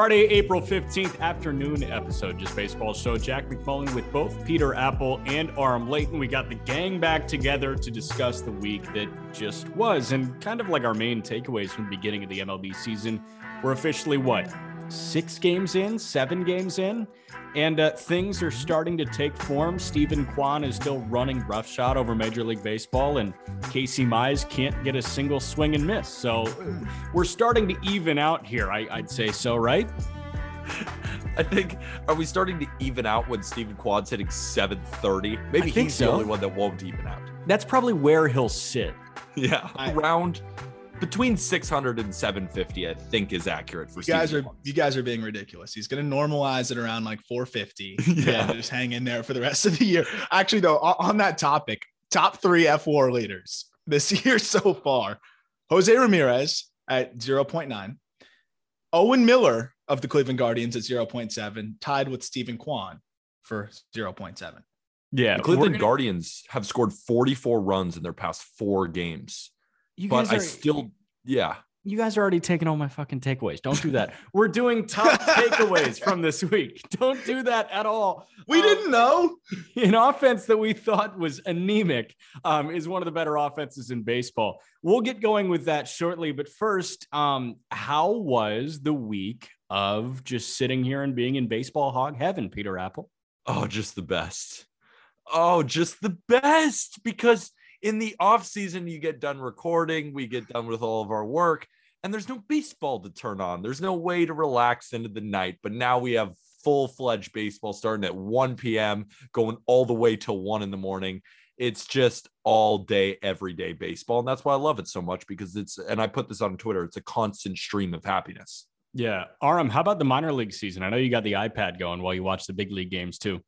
Friday, April 15th afternoon episode, Just Baseball Show. Jack McMullen with both Peter Appel and Aram Leighton. We got the gang back together to discuss the week that just was and kind of like our main takeaways from the beginning of the MLB season. We're officially what? Six games in, seven games in, and uh, things are starting to take form. Steven Kwan is still running roughshod over Major League Baseball, and Casey Mize can't get a single swing and miss. So we're starting to even out here, I, I'd say so, right? I think are we starting to even out when Steven Kwan's hitting 730? Maybe I think he's so. the only one that won't even out. That's probably where he'll sit. Yeah, I- around between 600 and 750, I think is accurate for You guys Stephen are Kwan. you guys are being ridiculous. He's going to normalize it around like 450. Yeah. and just hang in there for the rest of the year. Actually, though, on on that topic, top three fWAR leaders this year so far: Jose Ramirez at 0.9, Owen Miller of the Cleveland Guardians at 0.7, tied with Steven Kwan for 0.7. Yeah, The Cleveland Guardians have scored 44 runs in their past four games, You but guys I are, still, yeah, you guys are already taking all my fucking takeaways. Don't do that. We're doing top takeaways from this week. Don't do that at all. We Um, didn't know. an offense that we thought was anemic um, is one of the better offenses in baseball. We'll get going with that shortly. But first, um, how was the week of just sitting here and being in baseball hog heaven, Peter Appel? oh, just the best. Oh, just the best because in the off season you get done recording, we get done with all of our work, and there's no baseball to turn on. There's no way to relax into the night. But now we have full fledged baseball starting at 1 p.m., going all the way till 1 in the morning. It's just all day, everyday baseball. And that's why I love it so much because it's, and I put this on Twitter, it's a constant stream of happiness. Yeah. Aram, how about the minor league season? I know you got the iPad going while you watch the big league games too.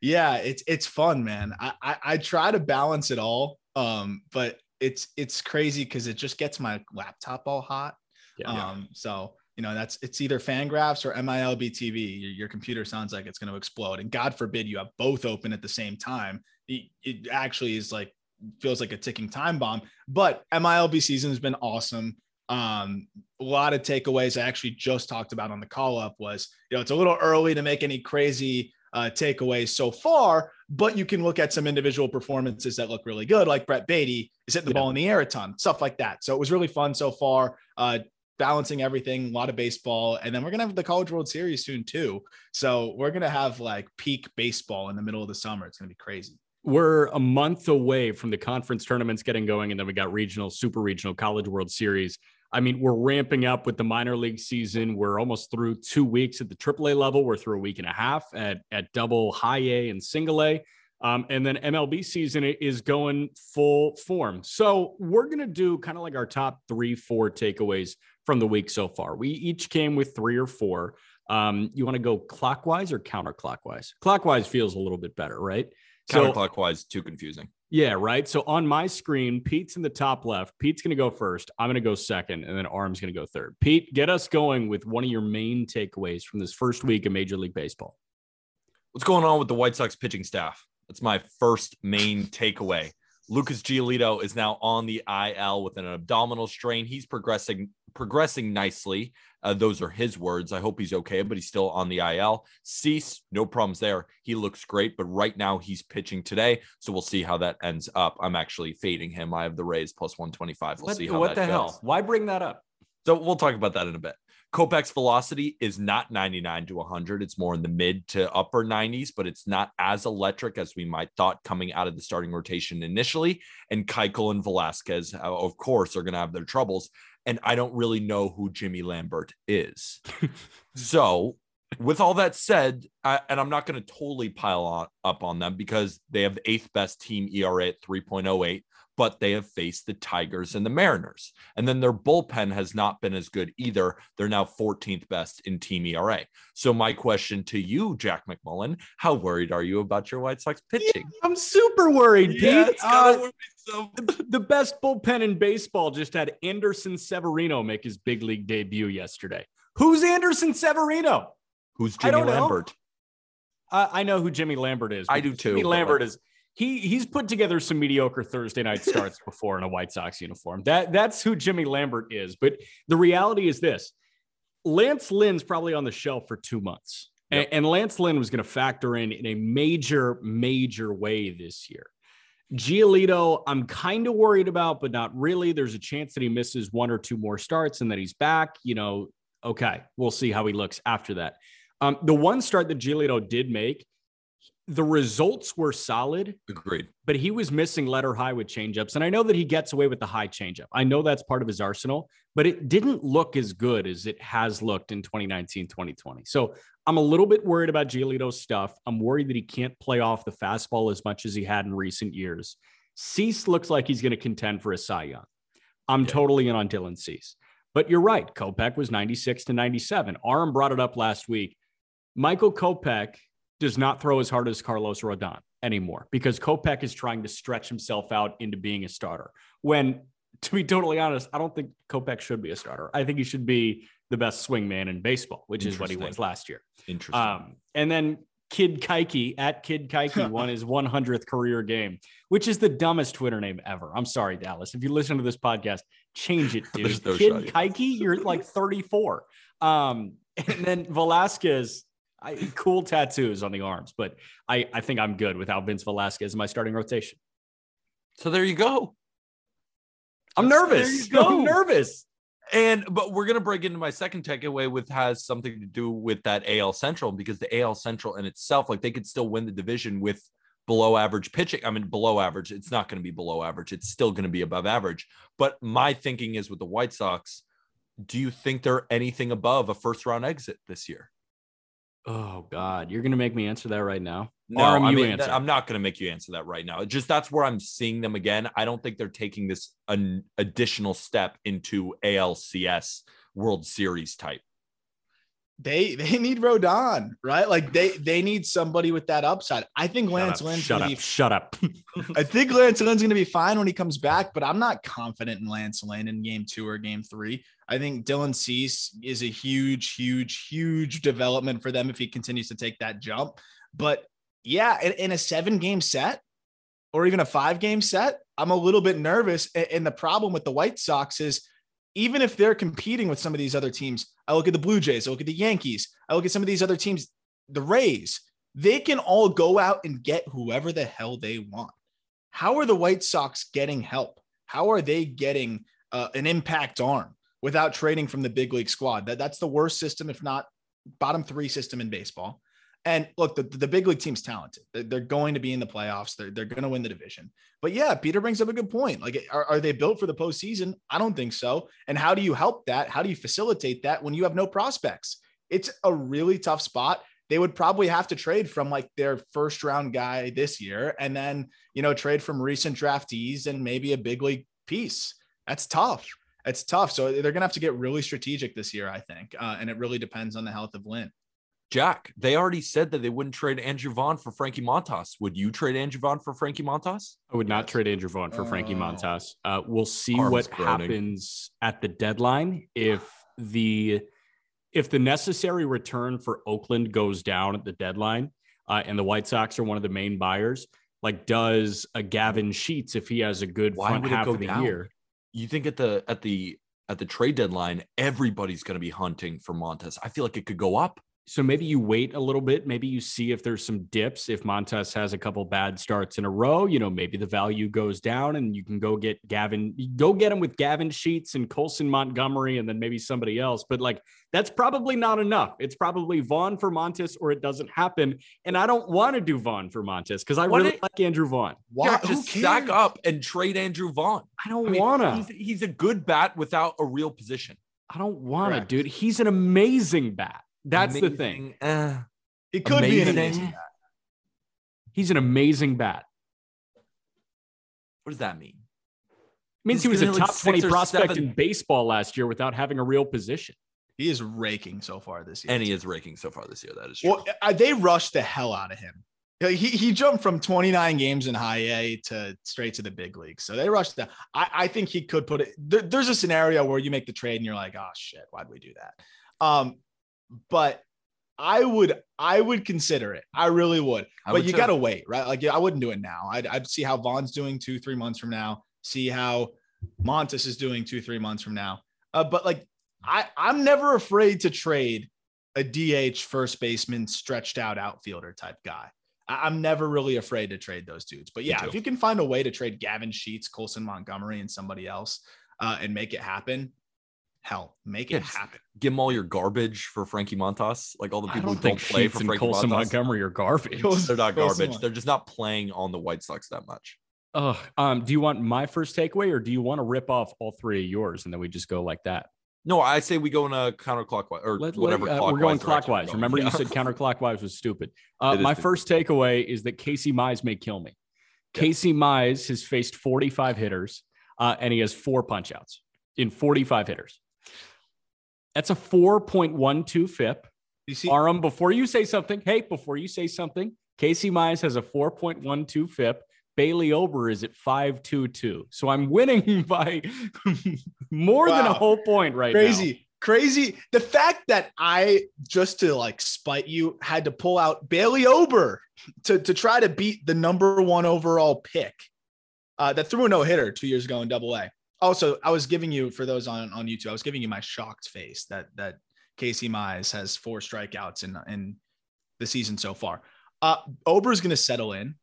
Yeah, it's it's fun, man. I I, I try to balance it all, um, but it's it's crazy because it just gets my laptop all hot. Yeah. Um, so you know that's it's either Fangraphs or MILB TV. Your, your computer sounds like it's going to explode, and God forbid you have both open at the same time. It, it actually is like feels like a ticking time bomb. But MILB season has been awesome. Um, a lot of takeaways I actually just talked about on the call up was you know it's a little early to make any crazy uh, takeaways so far, but you can look at some individual performances that look really good, like Brett Baty is hitting the Yeah. ball in the air a ton, stuff like that. So it was really fun so far. Uh, balancing everything, a lot of baseball, and then we're gonna have the College World Series soon too. So we're gonna have like peak baseball in the middle of the summer. It's gonna be crazy. We're a month away from the conference tournaments getting going, and then we got regional, super regional, college world series. I mean, we're ramping up with the minor league season. We're almost through two weeks at the AAA level. We're through a week and a half at, at double high A and single A. Um, and then MLB season is going full form. So we're going to do kind of like our top three, four takeaways from the week so far. We each came with three or four. Um, you want to go clockwise or counterclockwise? Clockwise feels a little bit better, right? So Counterclockwise, too confusing. Yeah, right. So on my screen, Pete's in the top left. Pete's going to go first. I'm going to go second, and then Aram's going to go third. Pete, get us going with one of your main takeaways from this first week of Major League Baseball. What's going on with the White Sox pitching staff? That's my first main takeaway. Lucas Giolito is now on the IL with an abdominal strain. He's progressing progressing nicely. Uh, those are his words. I hope he's okay, but he's still on the IL. Cease, no problems there. He looks great, but right now he's pitching today, so we'll see how that ends up. I'm actually fading him. I have the Rays plus 125. We'll what see how what that the goes. hell? Why bring that up? So we'll talk about that in a bit. Kopech's velocity is not 99 to 100. It's more in the mid to upper 90s, but it's not as electric as we might thought coming out of the starting rotation initially. And Keuchel and Velasquez, uh, of course, are going to have their troubles. And I don't really know who Jimmy Lambert is. so with all that said, I, and I'm not going to totally pile on, up on them because they have the eighth best team ERA at 3.08 but they have faced the Tigers and the Mariners. And then their bullpen has not been as good either. They're now 14th best in team ERA. So, my question to you, Jack McMullen, how worried are you about your White Sox pitching? Yeah, I'm super worried, Pete. Yeah, uh, so. The best bullpen in baseball just had Anderson Severino make his big league debut yesterday. Who's Anderson Severino? Who's Jimmy Lambert? I, I know who Jimmy Lambert is. I do too. Jimmy Lambert like, is he he's put together some mediocre Thursday night starts before in a White Sox uniform. That that's who Jimmy Lambert is. But the reality is this: Lance Lynn's probably on the shelf for two months, yep. and, and Lance Lynn was going to factor in in a major major way this year. Giolito, I'm kind of worried about, but not really. There's a chance that he misses one or two more starts and that he's back. You know, okay, we'll see how he looks after that. Um, the one start that Giolito did make the results were solid. Agreed. But he was missing letter high with changeups. And I know that he gets away with the high changeup. I know that's part of his arsenal, but it didn't look as good as it has looked in 2019, 2020. So I'm a little bit worried about Giolito's stuff. I'm worried that he can't play off the fastball as much as he had in recent years. Cease looks like he's going to contend for a Cy Young. I'm yeah. totally in on Dylan Cease. But you're right. Kopech was 96 to 97. Aram brought it up last week. Michael Kopech does not throw as hard as Carlos Rodon anymore because Kopech is trying to stretch himself out into being a starter. When, to be totally honest, I don't think Kopech should be a starter. I think he should be the best swing man in baseball, which is what he was last year. Interesting. Um, and then Kid Keuchy at Kid Keuchy won his 100th career game, which is the dumbest Twitter name ever. I'm sorry, Dallas. If you listen to this podcast, change it, dude. no Kid Keuchy, you're like 34. Um, and then Velasquez I, cool tattoos on the arms, but I, I think I'm good without Vince Velasquez in my starting rotation. So there you go. I'm nervous. I'm nervous. And but we're gonna break into my second takeaway, with has something to do with that AL Central because the AL Central in itself, like they could still win the division with below average pitching. I mean, below average. It's not going to be below average. It's still going to be above average. But my thinking is with the White Sox, do you think they're anything above a first round exit this year? Oh God, you're gonna make me answer that right now. No, I mean, I'm not gonna make you answer that right now. Just that's where I'm seeing them again. I don't think they're taking this an additional step into ALCS World Series type. They they need Rodon, right? Like they they need somebody with that upside. I think Lance Lynn's shut up, be, shut up. I think Lance Lynn's gonna be fine when he comes back, but I'm not confident in Lance Lynn in game two or game three. I think Dylan Cease is a huge, huge, huge development for them if he continues to take that jump. But yeah, in, in a seven game set or even a five game set, I'm a little bit nervous. And the problem with the White Sox is even if they're competing with some of these other teams, I look at the Blue Jays, I look at the Yankees, I look at some of these other teams, the Rays, they can all go out and get whoever the hell they want. How are the White Sox getting help? How are they getting uh, an impact arm? without trading from the big league squad. That, that's the worst system, if not bottom three system in baseball. And look, the, the big league team's talented. They're going to be in the playoffs. They're, they're going to win the division. But yeah, Peter brings up a good point. Like, are, are they built for the postseason? I don't think so. And how do you help that? How do you facilitate that when you have no prospects? It's a really tough spot. They would probably have to trade from like their first round guy this year and then, you know, trade from recent draftees and maybe a big league piece. That's tough it's tough. So they're gonna have to get really strategic this year, I think, uh, and it really depends on the health of Lynn. Jack, they already said that they wouldn't trade Andrew Vaughn for Frankie Montas. Would you trade Andrew Vaughn for Frankie Montas? I would not trade Andrew Vaughn for oh. Frankie Montas. Uh, we'll see what happens at the deadline if the if the necessary return for Oakland goes down at the deadline, uh, and the White Sox are one of the main buyers. Like, does a Gavin Sheets if he has a good Why front half of the down? year? you think at the at the at the trade deadline, everybody's going to be hunting for Montas. I feel like it could go up. So maybe you wait a little bit. Maybe you see if there's some dips. If Montas has a couple bad starts in a row, you know, maybe the value goes down and you can go get Gavin, go get him with Gavin Sheets and Colson Montgomery and then maybe somebody else. But like that's probably not enough. It's probably Vaughn for Montas or it doesn't happen. And I don't want to do Vaughn for Montas because I what really it, like Andrew Vaughn. Why? Yeah, just stack up and trade Andrew Vaughn. I don't I mean, want to. He's, he's, a good bat without a real position. I don't want to, dude. He's an amazing bat That's the thing. Amazing, eh. He could be an Amazing. amazing. bat. He's an amazing bat. What does that mean? means He's he was a gonna like, top 20 prospect seven. in baseball last year without having a real position. He is raking so far this year. And he is raking so far this year. That is true. Well, uh, they rushed the hell out of him. He, he jumped from 29 games in high A to straight to the big leagues. So they rushed that. I, I think he could put it. There, there's a scenario where you make the trade and you're like, oh shit, why'd we do that? Um, but I would I would consider it. I really would. I but would you got to wait, right? Like, I wouldn't do it now. I'd, I'd see how Vaughn's doing two, three months from now. See how Montas is doing two, three months from now. Uh, but like, I I'm never afraid to trade a DH first baseman stretched out outfielder type guy. I, am never really afraid to trade those dudes. But yeah, if you can find a way to trade Gavin Sheets, Colson Montgomery, and somebody else uh, and make it happen, hell, make Yeah, it happen. Give him all your garbage for Frankie Montas. Like all the people don't who think don't play Sheets for and Frankie Colson Montas. Montgomery are garbage. They're not garbage. Mon- They're just not playing on the White Sox that much. Ugh. Um, do you want my first takeaway or do you want to rip off all three of yours and then we just go like that? No, I say we go in a counterclockwise or Let- let- whatever. uh, we're going clockwise. we're going. Remember, you said counterclockwise was stupid. Uh, my stupid. first takeaway is that Casey Mize may kill me. Yeah. Casey Mize has faced 45 hitters uh, and he has four punch outs in 45 hitters. That's a 4.12 FIP. You see, Aram, before you say something, hey, before you say something, Casey Mize has a 4.12 FIP. Bailey Ober is at 5.22. So I'm winning by more than a whole point right now. crazy, crazy. The fact that I just to like spite you had to pull out Bailey Ober to to try to beat the number one overall pick uh, that threw a no hitter two years ago in Double A. Also, I was giving you for those on on YouTube, I was giving you my shocked face that that Casey Mize has four strikeouts in in the season so far. Uh, Ober is going to settle in.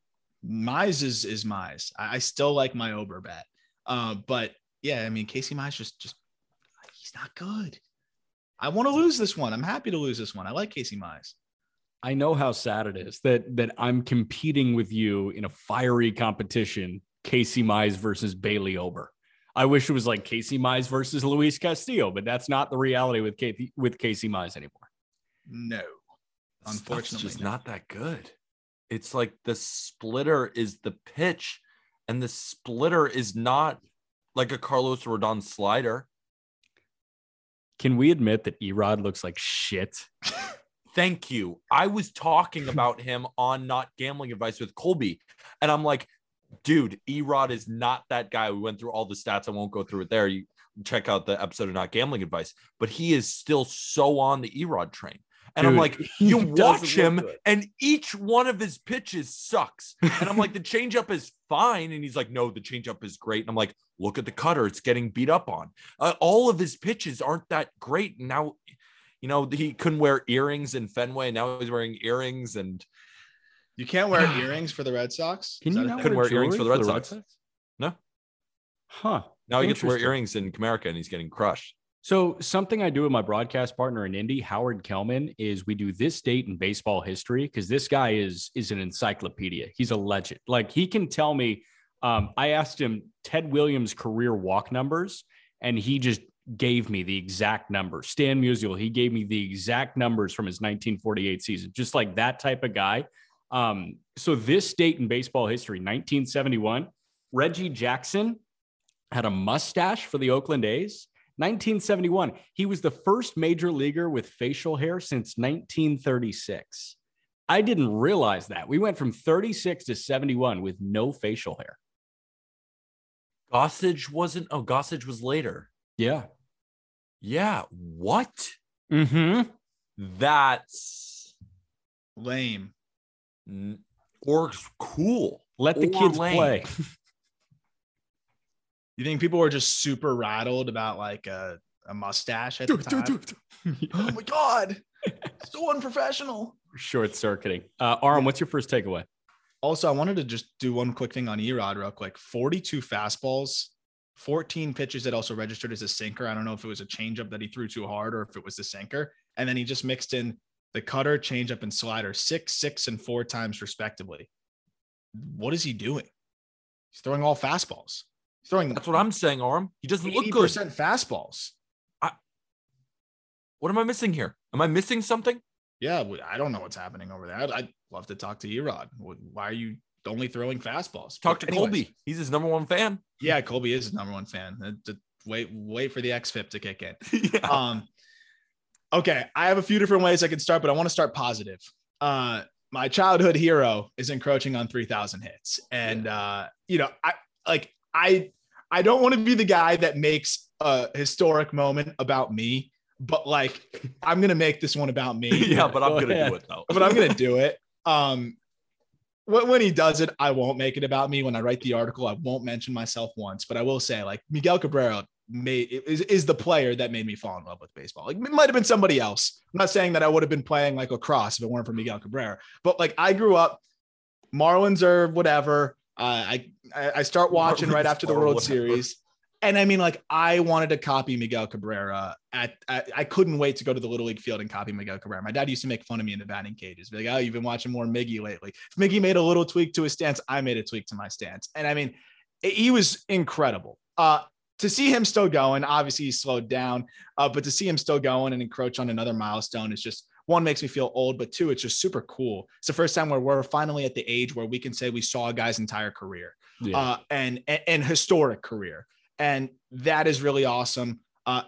Mize is is Mize. I, I still like my Ober bet, uh, but yeah, I mean Casey Mize just just he's not good. I want to lose this one. I'm happy to lose this one. I like Casey Mize. I know how sad it is that that I'm competing with you in a fiery competition, Casey Mize versus Bailey Ober. I wish it was like Casey Mize versus Luis Castillo, but that's not the reality with Casey, with Casey Mize anymore. No, Stuff's unfortunately, just no. not that good. It's like the splitter is the pitch, and the splitter is not like a Carlos Rodon slider. Can we admit that Erod looks like shit? Thank you. I was talking about him on Not Gambling Advice with Colby, and I'm like, dude, Erod is not that guy. We went through all the stats. I won't go through it there. You check out the episode of Not Gambling Advice, but he is still so on the Erod train. And I'm like, you watch him, and each one of his pitches sucks. And I'm like, the changeup is fine. And he's like, no, the changeup is great. And I'm like, look at the cutter. It's getting beat up on. Uh, all of his pitches aren't that great. And now, you know, he couldn't wear earrings in Fenway. Now he's wearing earrings. And You can't wear earrings for the Red Sox. Can you that a not thing? Couldn't wear earrings jewelry for the Red Sox. No. Huh. now he gets to wear earrings in Comerica and he's getting crushed. So something I do with my broadcast partner in Indy, Howard Kellman, is we do this date in baseball history because this guy is is an encyclopedia. He's a legend. Like he can tell me. Um, I asked him Ted Williams' career walk numbers, and he just gave me the exact number. Stan Musial, he gave me the exact numbers from his 1948 season, just like that type of guy. Um, so this date in baseball history, 1971, Reggie Jackson had a mustache for the Oakland A's. 1971. He was the first major leaguer with facial hair since 1936. I didn't realize that. We went from 36 to 71 with no facial hair. Gossage wasn't, oh, Gossage was later. Yeah. Yeah. What? Mm-hmm. That's Lame. Or cool. Let the kids lame. play. You think people were just super rattled about like a, a mustache at the time? oh my god, so unprofessional. Short circuiting. Uh, Aram, what's your first takeaway? Also, I wanted to just do one quick thing on Erod real quick. 42 fastballs, 14 pitches that also registered as a sinker. I don't know if it was a changeup that he threw too hard or if it was the sinker. And then he just mixed in the cutter, changeup, and slider six, six, and four times respectively. What is he doing? He's throwing all fastballs. He's throwing That's what I'm saying, Aram. He doesn't look 80% good. fastballs. What am I missing here? Am I missing something? Yeah, I don't know what's happening over there. I'd, I'd love to talk to Erod. Why are you only throwing fastballs? Talk But to anyways, Colby. He's his number one fan. Yeah, Colby is his number one fan. Wait, wait for the XFIP to kick in. yeah. Um, okay, I have a few different ways I can start, but I want to start positive. Uh, my childhood hero is encroaching on 3,000 hits, and uh, you know, I like I I don't want to be the guy that makes a historic moment about me, but like I'm gonna make this one about me. yeah, but I'm Go gonna ahead. do it though. but I'm gonna do it. Um, when, when he does it, I won't make it about me. When I write the article, I won't mention myself once, but I will say like Miguel Cabrera made is, is the player that made me fall in love with baseball. Like it might have been somebody else. I'm not saying that I would have been playing like lacrosse if it weren't for Miguel Cabrera, but like I grew up, Marlins or whatever. Uh, I I start watching right after the World whatever. Series. And I mean, like, I wanted to copy Miguel Cabrera. At, at I couldn't wait to go to the Little League field and copy Miguel Cabrera. My dad used to make fun of me in the batting cages, be like, "Oh, you've been watching more Miggy lately." If Miggy made a little tweak to his stance, I made a tweak to my stance. And I mean, he was incredible. Uh, to see him still going, obviously he slowed down, uh, but to see him still going and encroach on another milestone is just one makes me feel old, but two, it's just super cool. It's the first time where we're finally at the age where we can say we saw a guy's entire career Yeah. uh, and, and and historic career, and that is really awesome. Uh,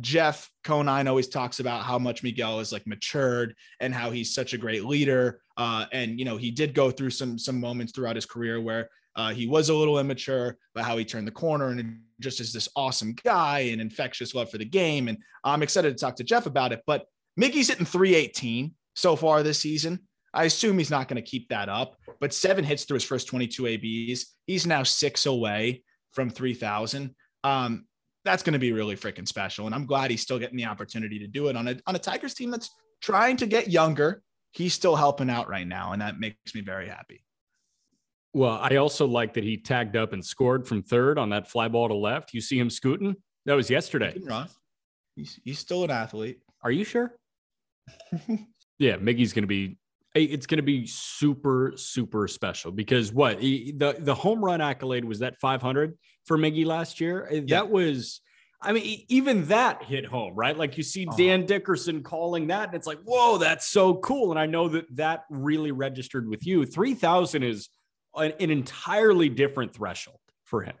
Jeff Conine always talks about how much Miguel is like matured and how he's such a great leader. Uh, and you know he did go through some some moments throughout his career where uh, he was a little immature, but how he turned the corner and just is this awesome guy and infectious love for the game. And I'm excited to talk to Jeff about it. But Miggy's hitting 318 so far this season. I assume he's not going to keep that up, but seven hits through his first 22 ABs. He's now six away from 3,000. Um, that's going to be really freaking special. And I'm glad he's still getting the opportunity to do it on a, on a Tigers team that's trying to get younger. He's still helping out right now. And that makes me very happy. Well, I also like that he tagged up and scored from third on that fly ball to left. You see him scooting? That was yesterday. He's, he's still an athlete. Are you sure? yeah, Miggy's going to be. It's going to be super, super special because what he- the the home run accolade was that 500 for Miggy last year. Uh, That was, I mean, even that hit home, right? Like you see Uh-huh. Dan Dickerson calling that, and it's like, whoa, that's so cool. And I know that that really registered with you. 3,000 is an, an entirely different threshold for him.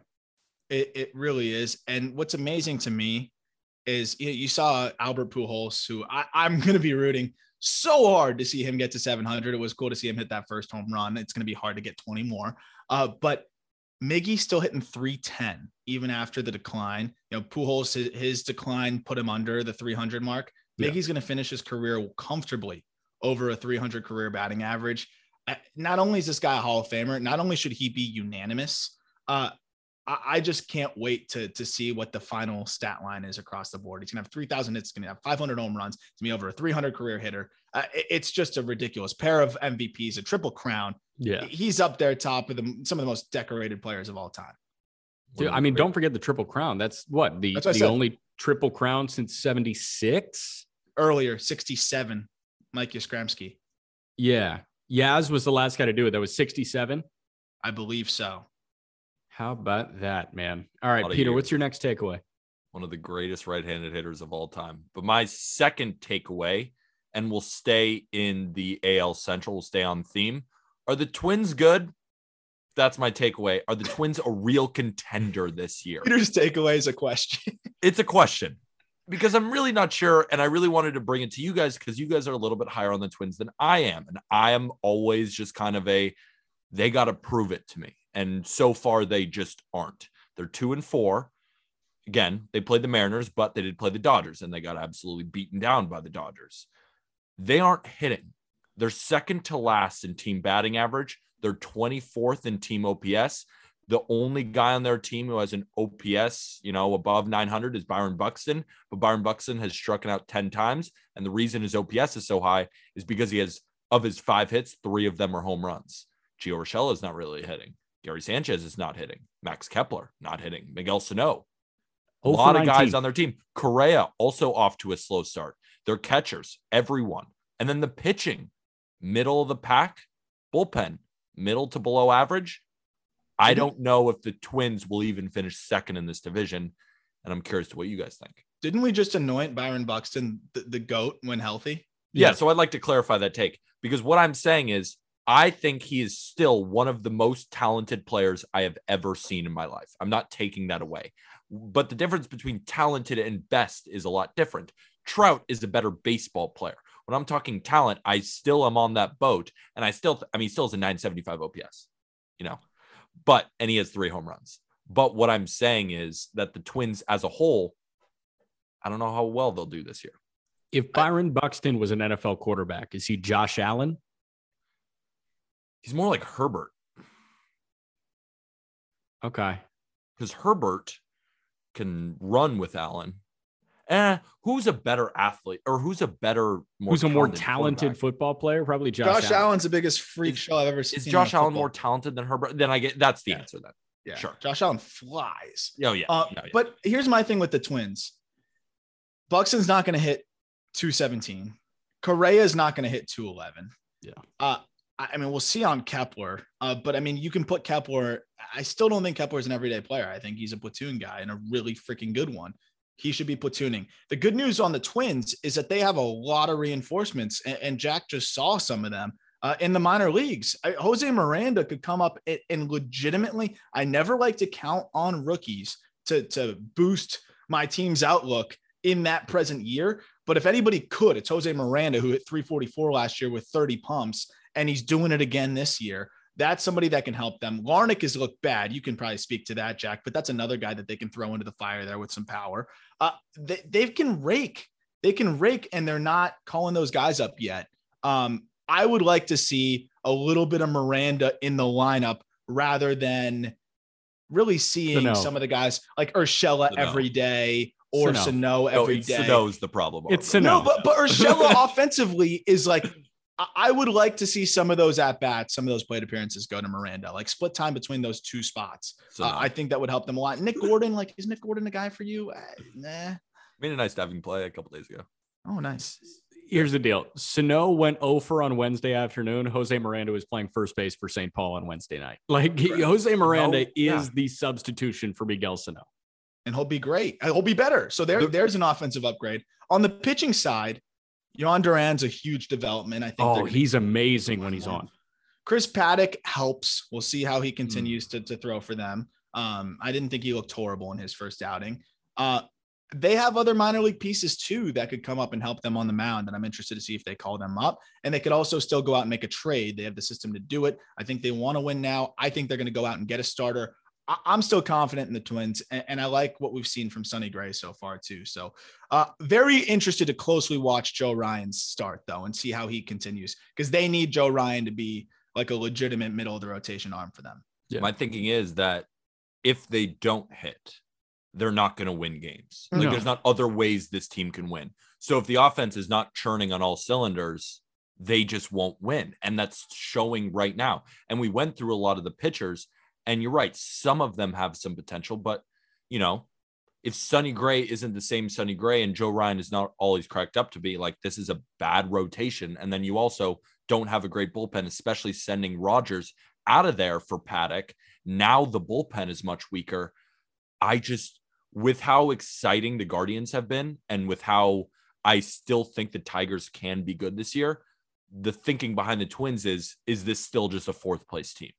It, it really is. And what's amazing to me is you, you saw Albert Pujols, who I, I'm going to be rooting so hard to see him get to 700. It was cool to see him hit that first home run. It's going to be hard to get 20 more. Uh, but Miggy still hitting 310 even after the decline. You know, Pujols his, his decline put him under the 300 mark. Yeah. Miggy's going to finish his career comfortably over a 300 career batting average. Not only is this guy a Hall of Famer, not only should he be unanimous, uh, I, I just can't wait to to see what the final stat line is across the board. He's gonna have 3,000 hits, he's gonna have 500 home runs, he's gonna be over a 300 career hitter. Uh, it- it's just a ridiculous pair of MVPs, a triple crown. Yeah. He's up there top of the, some of the most decorated players of all time. Dude, I mean, don't forget the triple crown. That's what the, That's what the only triple crown since 76. Earlier, 67, Mike Yastrzemski. Yeah. Yaz was the last guy to do it. That was 67. I believe so. How about that, man? All right, Peter, years. what's your next takeaway? one of the greatest right-handed hitters of all time. But my second takeaway, and we'll stay in the AL Central, we'll stay on theme. Are the Twins good? That's my takeaway. Are the Twins a real contender this year? Peter's takeaway is a question. It's a question because I'm really not sure, and I really wanted to bring it to you guys because you guys are a little bit higher on the Twins than I am, and I am always just kind of a they got to prove it to me, and so far they just aren't. They're two and four. Again, they played the Mariners, but they did play the Dodgers, and they got absolutely beaten down by the Dodgers. They aren't hitting. They're second to last in team batting average. They're 24th in team OPS. The only guy on their team who has an OPS, you know, above 900 is Byron Buxton, but Byron Buxton has struck out 10 times. And the reason his OPS is so high is because he has, of his five hits, three of them are home runs. Gio Urshela is not really hitting. Gary Sanchez is not hitting. Max Kepler not hitting. Miguel Sano. A lot of guys on their team. Correa also off to a slow start. Their catchers, everyone. And then the pitching, middle of the pack, bullpen, middle to below average. I don't know if the Twins will even finish second in this division. and I'm curious to what you guys think. Didn't we just anoint Byron Buxton the, the goat when healthy? Yeah, so I'd like to clarify that take because what I'm saying is I think he is still one of the most talented players I have ever seen in my life. I'm not taking that away. But the difference between talented and best is a lot different. Trout is a better baseball player. When I'm talking talent, I still am on that boat and I still I mean he still has a 975 OPS, you know. But and he has 3 home runs. But what I'm saying is that the Twins as a whole I don't know how well they'll do this year. If Byron Buxton was an NFL quarterback, is he Josh Allen? He's more like Herbert Okay. because Herbert can run with Allen. Eh, who's a better athlete or who's a better, more Who's a more talented talented football player? Probably Josh, Josh, Allen. Allen's the biggest freak Is- show I've ever seen. Is Josh Allen football. more talented than Herbert? Then I get that's the Yeah. answer then. Yeah, Sure. Josh Allen flies. Oh yeah. Uh, yeah, yeah. But here's my thing with the Twins. Buxton's not going to hit 217. Correa is not going to hit 211. Yeah. Uh, I I mean, we'll see on Kepler. Uh, but I mean, you can put Kepler. I still don't think Kepler is an everyday player. I think he's a platoon guy and a really freaking good one. He should be platooning. The good news on the Twins is that they have a lot of reinforcements, and, and Jack just saw some of them uh, in the minor leagues. I, Jose Miranda could come up and, and legitimately. I never like to count on rookies to to boost my team's outlook in that present year. But if anybody could, it's Jose Miranda who hit 344 last year with 30 pumps, and he's doing it again this year. That's somebody that can help them. Larnach has looked bad. You can probably speak to that, Jack, but that's another guy that they can throw into the fire there with some power. Uh, they, they can rake. They can rake, and they're not calling those guys up yet. Um, I would like to see a little bit of Miranda in the lineup rather than really seeing Sano. some of the guys like Urshela Sano. every day or Sano. Sano no, every it's day. Sano's the problem. It's Sano. No, but but Urshela offensively is like I- I would like to see some of those at bats, some of those plate appearances go to Miranda, like split time between those two spots. So, Uh, I think that would help them a lot. Nick Gordon, like, is Nick Gordon a guy for you? Uh, nah. made a nice diving play a couple days ago. Oh, nice. Here's the deal. Sano went over on Wednesday afternoon. Jose Miranda was playing first base for St. Paul on Wednesday night. Like Jose Miranda Sano, yeah. is the substitution for Miguel Sano. and he'll be great. He'll be better. So there, The- there's an offensive upgrade. On the pitching side, Jhoan Duran's a huge development. I think. Oh, he's amazing when he's on. Chris Paddack helps. We'll see how he continues to, to throw for them. Um, I didn't think he looked horrible in his first outing. Uh, they have other minor league pieces too that could come up and help them on the mound. And I'm interested to see if they call them up. And they could also still go out and make a trade. They have the system to do it. I think they want to win now. I think they're going to go out and get a starter. I- I'm still confident in the Twins, and, and I like what we've seen from Sonny Gray so far too. So, uh, very interested to closely watch Joe Ryan's start though, and see how he continues because they need Joe Ryan to be like a legitimate middle of the rotation arm for them. Yeah. My thinking is that if they don't hit, they're not going to win games. Like No. there's not other ways this team can win. So if the offense is not churning on all cylinders, they just won't win. And that's showing right now. And we went through a lot of the pitchers, and you're right, some of them have some potential, but you know, if Sonny Gray isn't the same Sonny Gray and Joe Ryan is not all he's cracked up to be, like this is a bad rotation. And then you also don't have a great bullpen, especially sending Rogers out of there for Paddack. Now the bullpen is much weaker. I just, with how exciting the Guardians have been and with how I still think the Tigers can be good this year, the thinking behind the Twins is, is this still just a fourth place team?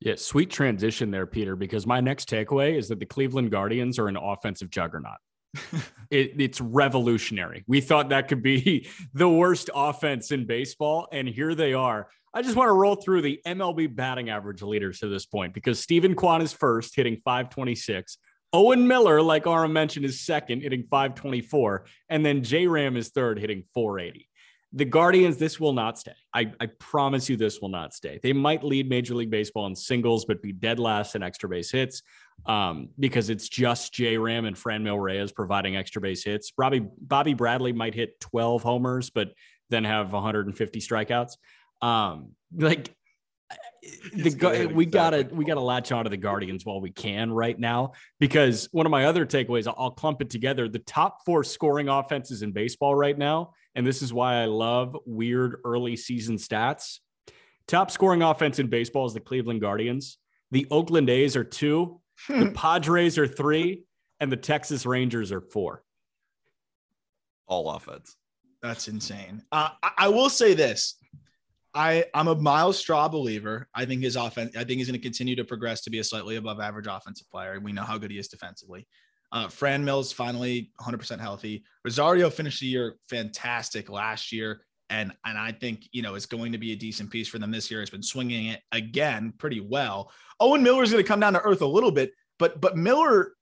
Yeah, sweet transition there, Peter, because my next takeaway is that the Cleveland Guardians are an offensive juggernaut. it, it's revolutionary. We thought that could be the worst offense in baseball, and here they are. I just want to roll through the MLB batting average leaders to this point because Steven Kwan is first, hitting 526. Owen Miller, like Aram mentioned, is second, hitting 524. And then J Ram is third, hitting 480 the Guardians, this will not stay. I, I promise you, this will not stay. They might lead Major League Baseball in singles, but be dead last in extra base hits um, because it's just J Ram and Fran Franmil Reyes providing extra base hits. Bobby Bobby Bradley might hit 12 homers, but then have 150 strikeouts. Um, like the good, we gotta we gotta latch onto the Guardians while we can right now because one of my other takeaways I'll, I'll clump it together. The top four scoring offenses in baseball right now, and this is why I love weird early season stats. Top scoring offense in baseball is the Cleveland Guardians. The Oakland A's are two. The Padres are three. and the Texas Rangers are four. All offense. That's insane. Uh, I, I will say this. I, I'm a Myles Straw believer. I think his offense, I think he's going to continue to progress to be a slightly above average offensive player. We know how good he is defensively. Uh, Franmil's finally 100% healthy. Rosario finished the year fantastic last year. And, and I think, you know, it's going to be a decent piece for them this year. It's been swinging it again pretty well. Owen Miller is going to come down to earth a little bit, but, but Miller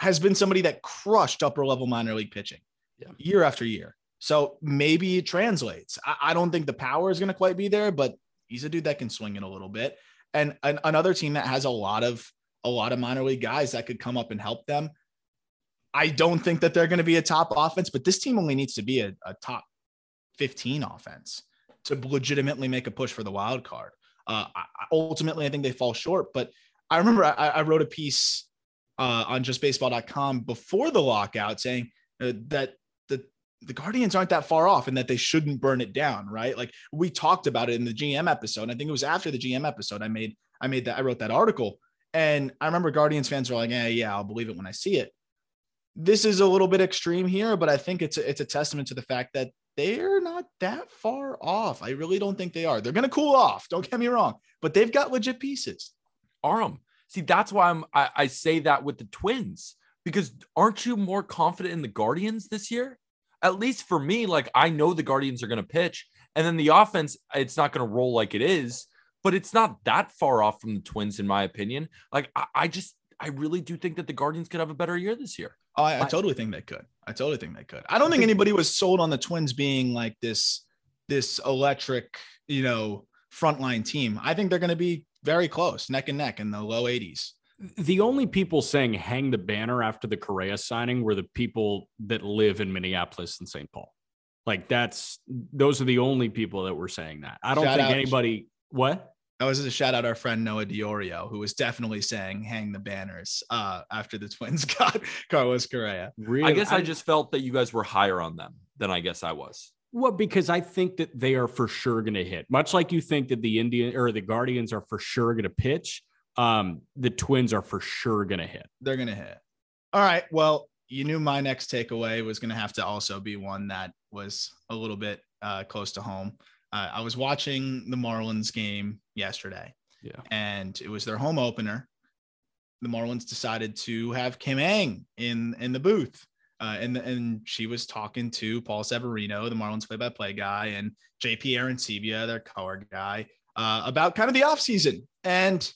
has been somebody that crushed upper level minor league pitching Yeah. year after year. So maybe it translates. I, I don't think the power is going to quite be there, but he's a dude that can swing it a little bit. And an, another team that has a lot of a lot of minor league guys that could come up and help them. I don't think that they're going to be a top offense, but this team only needs to be a, a top 15 offense to legitimately make a push for the wild card. Uh, I, ultimately, I think they fall short. But I remember I, I wrote a piece uh, on justbaseball.com before the lockout saying uh, that the the Guardians aren't that far off and that they shouldn't burn it down, right? Like we talked about it in the GM episode. I think it was after the GM episode I made I made that I wrote that article. And I remember Guardians fans were like, "Yeah, yeah, I'll believe it when I see it." This is a little bit extreme here, but I think it's a, it's a testament to the fact that they're not that far off. I really don't think they are. They're going to cool off. Don't get me wrong, but they've got legit pieces. Aram. See, that's why I'm I, I say that with the twins because aren't you more confident in the Guardians this year? At least for me, like I know the Guardians are going to pitch, and then the offense, it's not going to roll like it is, but it's not that far off from the Twins, in my opinion. Like I, I just, I really do think that the Guardians could have a better year this year. Oh, I, I totally think they could. I totally think they could. I don't think anybody was sold on the Twins being like this, this electric, you know, frontline team. I think they're going to be very close, neck and neck in the low 80s. The only people saying hang the banner after the Correa signing were the people that live in Minneapolis and St. Paul. Like that's those are the only people that were saying that. I don't Shout think out- anybody what? That was a shout out our friend Noah Diorio, who was definitely saying hang the banners uh, after the Twins got Carlos Correa. Really? I guess I just felt that you guys were higher on them than I guess I was. Well, because I think that they are for sure going to hit, much like you think that the Indian or the Guardians are for sure going to pitch. Um, the Twins are for sure going to hit. They're going to hit. All right. Well, you knew my next takeaway was going to have to also be one that was a little bit uh, close to home. Uh, I was watching the Marlins game yesterday. Yeah. And it was their home opener. The Marlins decided to have Kim Ng in in the booth. Uh, and, and she was talking to Paul Severino, the Marlins play-by-play guy, and JP Arencibia, their color guy, uh, about kind of the offseason. And,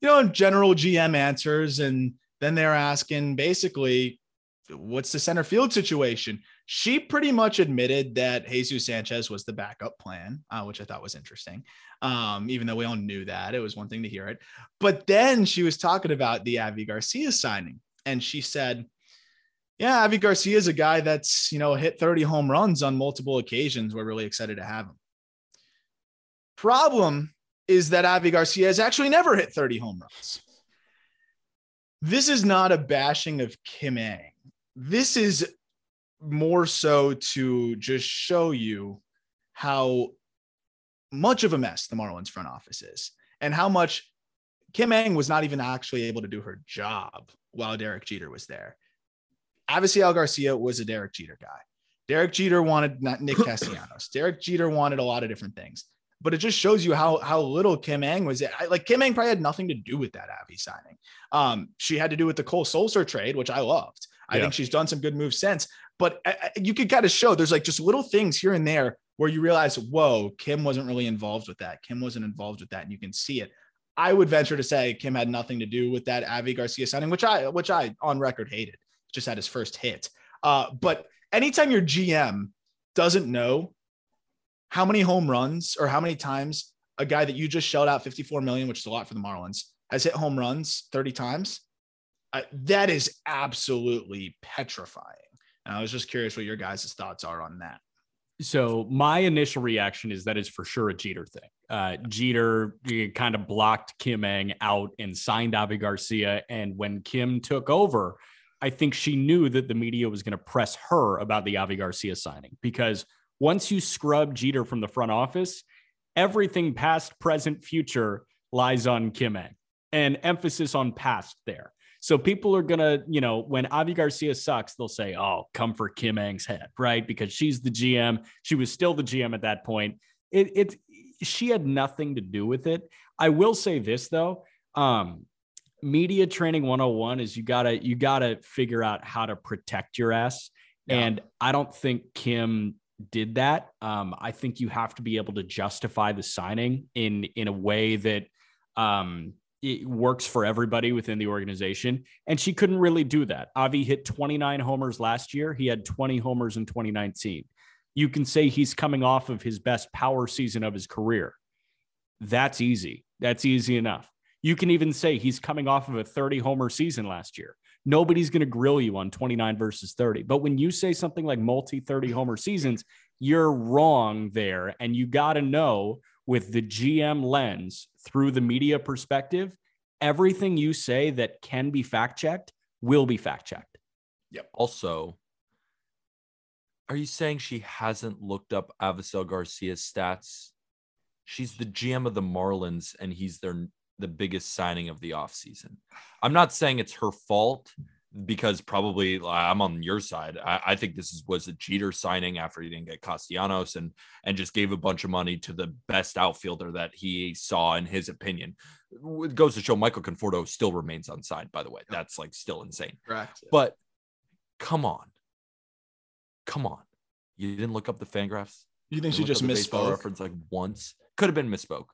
you know, general GM answers. And then they're asking basically, what's the center field situation? She pretty much admitted that Jesus Sanchez was the backup plan, uh, which I thought was interesting. Um, even though we all knew that, it was one thing to hear it. But then she was talking about the Avi Garcia signing, and she said, "Yeah, Avi Garcia is a guy that's you know hit 30 home runs on multiple occasions. We're really excited to have him." Problem is that Avi Garcia has actually never hit 30 home runs. This is not a bashing of Kim Ng. This is more so to just show you how much of a mess the Marlins front office is and how much Kim Ng was not even actually able to do her job while Derek Jeter was there. Avisail Garcia was a Derek Jeter guy. Derek Jeter wanted Nick Castellanos. Derek Jeter wanted a lot of different things, but it just shows you how how little Kim Ng was. I, like Kim Ng probably had nothing to do with that Avi signing. Um, she had to do with the Cole Sulser trade, which I loved. I Yeah. think she's done some good moves since, but I, I- you could kind of show there's like just little things here and there where you realize, whoa, Kim wasn't really involved with that. Kim wasn't involved with that, and you can see it. I would venture to say Kim had nothing to do with that Avi Garcia signing, which I which I on record hated. Just had his first hit. Uh, but anytime your GM doesn't know how many home runs or how many times a guy that you just shelled out 54 million, which is a lot for the Marlins, has hit home runs 30 times, that is absolutely petrifying. And I was just curious what your guys' thoughts are on that. So my initial reaction is that is for sure a Jeter thing. Uh, Jeter kind of blocked Kim Ng out and signed Avi Garcia, and when Kim took over, I think she knew that the media was going to press her about the Avi Garcia signing because once you scrub Jeter from the front office, everything past, present, future lies on Kim Ng and emphasis on past there. So people are gonna, you know, when Avi Garcia sucks, they'll say, "Oh, come for Kim Ng's head," right? Because she's the GM. She was still the GM at that point. It, it, she had nothing to do with it. I will say this though, um, media training 101 is you gotta you gotta figure out how to protect your ass, Yeah. and I don't think Kim did that. Um, I think you have to be able to justify the signing in in a way that um, it works for everybody within the organization. And she couldn't really do that. Avi hit 29 homers last year. He had 20 homers in 2019. You can say he's coming off of his best power season of his career. That's easy. That's easy enough. You can even say he's coming off of a 30 homer season last year. Nobody's going to grill you on 29 versus 30. But when you say something like multi 30 homer seasons, you're wrong there. And you got to know with the GM lens through the media perspective, everything you say that can be fact checked will be fact checked. Yep. Also, are you saying she hasn't looked up Avisail Garcia's stats? She's the GM of the Marlins and he's their the biggest signing of the offseason. I'm not saying it's her fault because probably uh, I'm on your side. I, I think this is, was a Jeter signing after he didn't get Castellanos and and just gave a bunch of money to the best outfielder that he saw in his opinion. It goes to show Michael Conforto still remains unsigned, by the way. That's like still insane. Correct. But come on. Come on. You didn't look up the fan graphs? You think You she just up the baseball misspoke? reference like once? Could have been misspoke.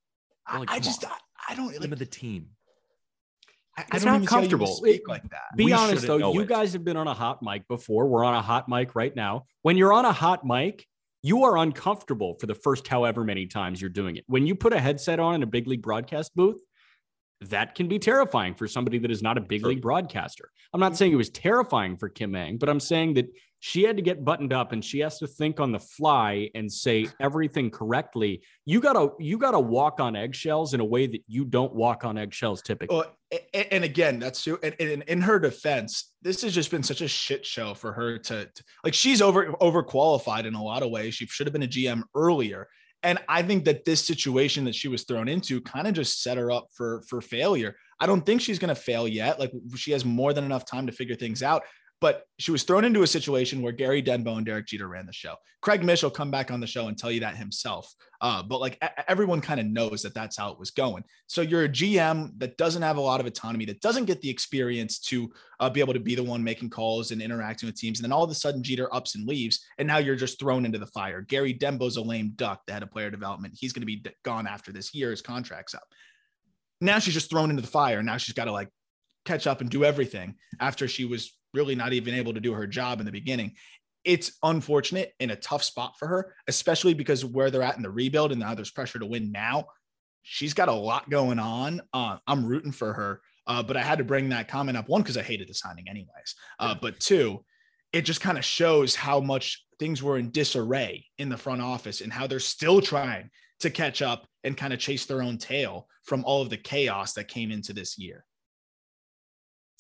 I, Like, I come just, on. I, I don't like of the team. I, I It's don't not even see how you comfortable. speak like that. Be We honest though, you it. guys have been on a hot mic before. We're on a hot mic right now. When you're on a hot mic, you are uncomfortable for the first however many times you're doing it. When you put a headset on in a big league broadcast booth, that can be terrifying for somebody that is not a big Sure. league broadcaster. I'm not saying it was terrifying for Kim Ng, but I'm saying that she had to get buttoned up and she has to think on the fly and say everything correctly. You gotta you gotta walk on eggshells in a way that you don't walk on eggshells typically. Well, a- a- and again, that's true. And, and in her defense, this has just been such a shit show for her to, to like. She's over overqualified in a lot of ways. She should have been a GM earlier. And I think that this situation that she was thrown into kind of just set her up for for failure. I don't think she's going to fail yet. Like she has more than enough time to figure things out. But she was thrown into a situation where Gary Denbo and Derek Jeter ran the show. Craig Mish will come back on the show and tell you that himself. Uh, but like everyone kind of knows that that's how it was going. So you're a GM that doesn't have a lot of autonomy, that doesn't get the experience to uh, be able to be the one making calls and interacting with teams. And then all of a sudden, Jeter ups and leaves, and now you're just thrown into the fire. Gary Denbo's a lame duck, the head of player development. He's going to be gone after this year. His contract's up. Now she's just thrown into the fire. Now she's got to like catch up and do everything after she was really not even able to do her job in the beginning. It's unfortunate in a tough spot for her, especially because where they're at in the rebuild and now there's pressure to win now. She's got a lot going on. Uh, I'm rooting for her, uh, but I had to bring that comment up. One, because I hated the signing, anyways. Uh, but two, it just kind of shows how much things were in disarray in the front office and how they're still trying to catch up and kind of chase their own tail from all of the chaos that came into this year.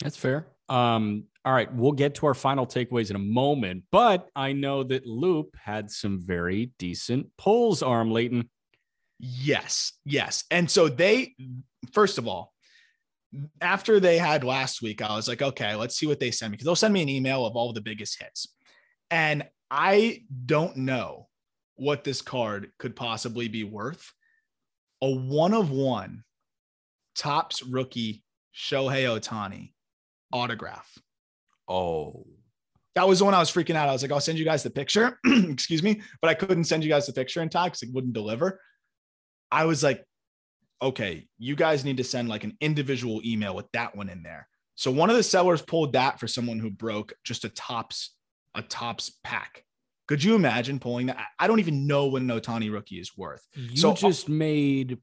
That's fair. Um, all right, we'll get to our final takeaways in a moment, but I know that Loupe had some very decent polls, Aram Leighton. Yes, yes. And so they, first of all, after they had last week, I was like, okay, let's see what they send me because they'll send me an email of all the biggest hits. And I don't know what this card could possibly be worth. A one of one Topps rookie Shohei Ohtani autograph. Oh, That was the one I was freaking out. I was like, I'll send you guys the picture. Excuse me. But I couldn't send you guys the picture in time because it wouldn't deliver. I was like, okay, you guys need to send like an individual email with that one in there. So one of the sellers pulled that for someone who broke just a Topps, a Topps pack. Could you imagine pulling that? I- I don't even know what an Ohtani rookie is worth. You So- uh, just made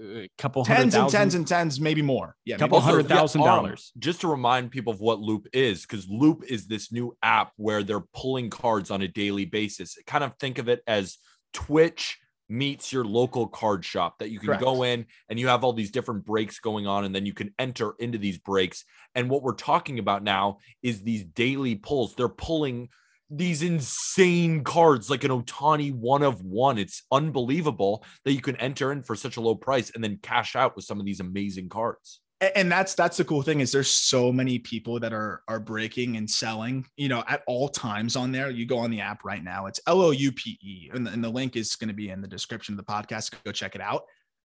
a couple tens and thousand- tens and tens, maybe more. Yeah. maybe Couple more. hundred thousand Aram, dollars. Just to remind people of what Loupe is, because Loupe is this new app where they're pulling cards on a daily basis. Kind of think of it as Twitch meets your local card shop that you can Correct. go in and you have all these different breaks going on, and then you can enter into these breaks. And what we're talking about now is these daily pulls. They're pulling these insane cards like an Ohtani one of one. It's unbelievable that you can enter in for such a low price and then cash out with some of these amazing cards. And that's that's the cool thing is there's so many people that are are breaking and selling you know at all times on there you go on the app right now it's l-o-u-p-e and the, and the link is going to be in the description of the podcast go check it out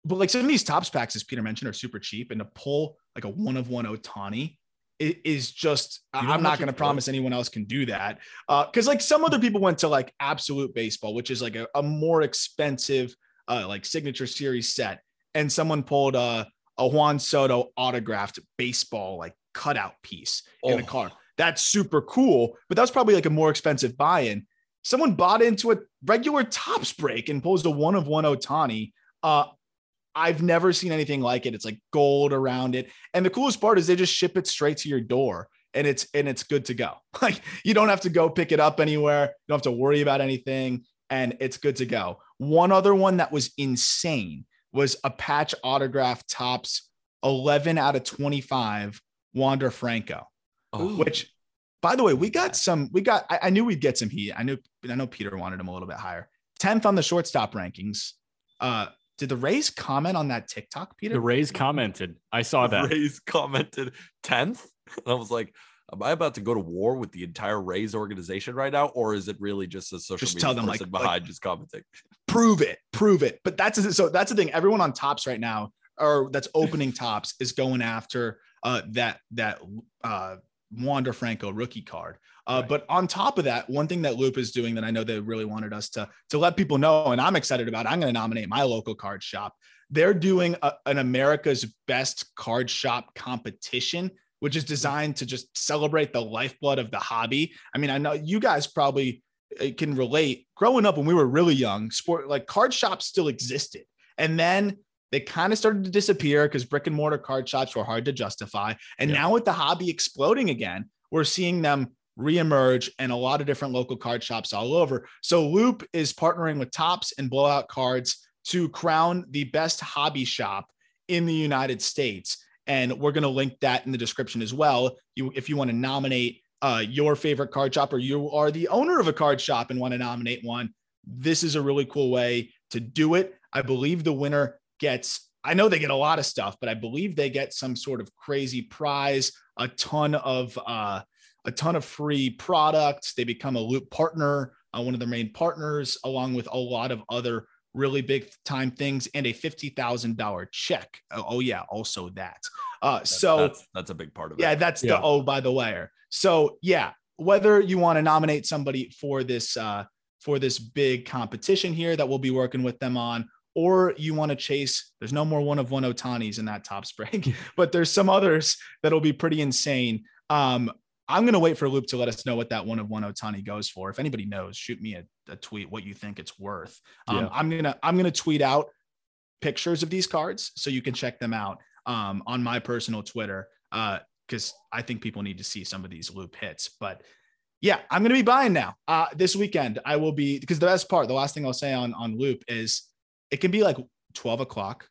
but like some of these Topps packs as peter mentioned are super cheap and to pull like a one of one Ohtani is just You know i'm not going to promise anyone else can do that uh because like some other people went to like absolute baseball which is like a, a more expensive uh like signature series set and someone pulled uh a Juan Soto autographed baseball like cutout piece in a Oh. car. That's super cool, but that's probably like a more expensive buy-in. Someone bought into a regular Topps break and pulls a one of one Ohtani. Uh, I've never seen anything like it. It's like gold around it, and the coolest part is they just ship it straight to your door, and it's and it's good to go. Like you don't have to go pick it up anywhere. You don't have to worry about anything, and it's good to go. One other one that was insane was a patch autograph Topps 11 out of 25 Wander Franco, Oh, which by the way, we got some, we got, I, I knew we'd get some heat. I knew, I know Peter wanted him a little bit higher. 10th on the shortstop rankings. Uh, did the Rays comment on that TikTok, Peter? The Rays commented. I saw that. Rays commented 10th. And I was like, am I about to go to war with the entire Rays organization right now? Or is it really just a social Just media tell them, person like- behind just commenting? prove it, prove it. But that's so that's the thing. Everyone on Topps right now, or that's opening Topps, is going after uh, that that uh, Wander Franco rookie card. Uh, Right. But on top of that, one thing that Loupe is doing that I know they really wanted us to to let people know, and I'm excited about. I'm going to nominate my local card shop. They're doing a, an America's Best Card Shop competition, which is designed to just celebrate the lifeblood of the hobby. I mean, I know you guys probably uh, can relate. Growing up when we were really young, sport like card shops still existed, and then they kind of started to disappear because brick and mortar card shops were hard to justify. And Yeah. now with the hobby exploding again, we're seeing them reemerge and a lot of different local card shops all over. So Loupe is partnering with Topps and Blowout Cards to crown the best hobby shop in the United States. And we're going to link that in the description as well. You, if you want to nominate uh, your favorite card shop or you are the owner of a card shop and want to nominate one, this is a really cool way to do it. I believe the winner gets, I know they get a lot of stuff, but I believe they get some sort of crazy prize, a ton of, uh, a ton of free products. They become a Loupe partner, uh, one of their main partners, along with a lot of other really big time things and a $50,000 check. Oh, oh, yeah. Also that. Uh, That's- so that's, that's a big part of it. yeah, that's Yeah. the oh by the way. So yeah, whether you want to nominate somebody for this uh for this big competition here that we'll be working with them on, or you want to chase, there's no more one of one Ohtanis in that top spring, but there's some others that'll be pretty insane. Um, I'm gonna wait for Loupe to let us know what that one of one Ohtani goes for. If anybody knows, shoot me a, a tweet what you think it's worth. Um, Yeah. I'm gonna I'm gonna tweet out pictures of these cards so you can check them out um, on my personal Twitter because I think people need to see some of these Loupe hits. But yeah, I'm going to be buying now. Uh, this weekend, I will be because the best part, the last thing I'll say on on Loupe is it can be like 12 o'clock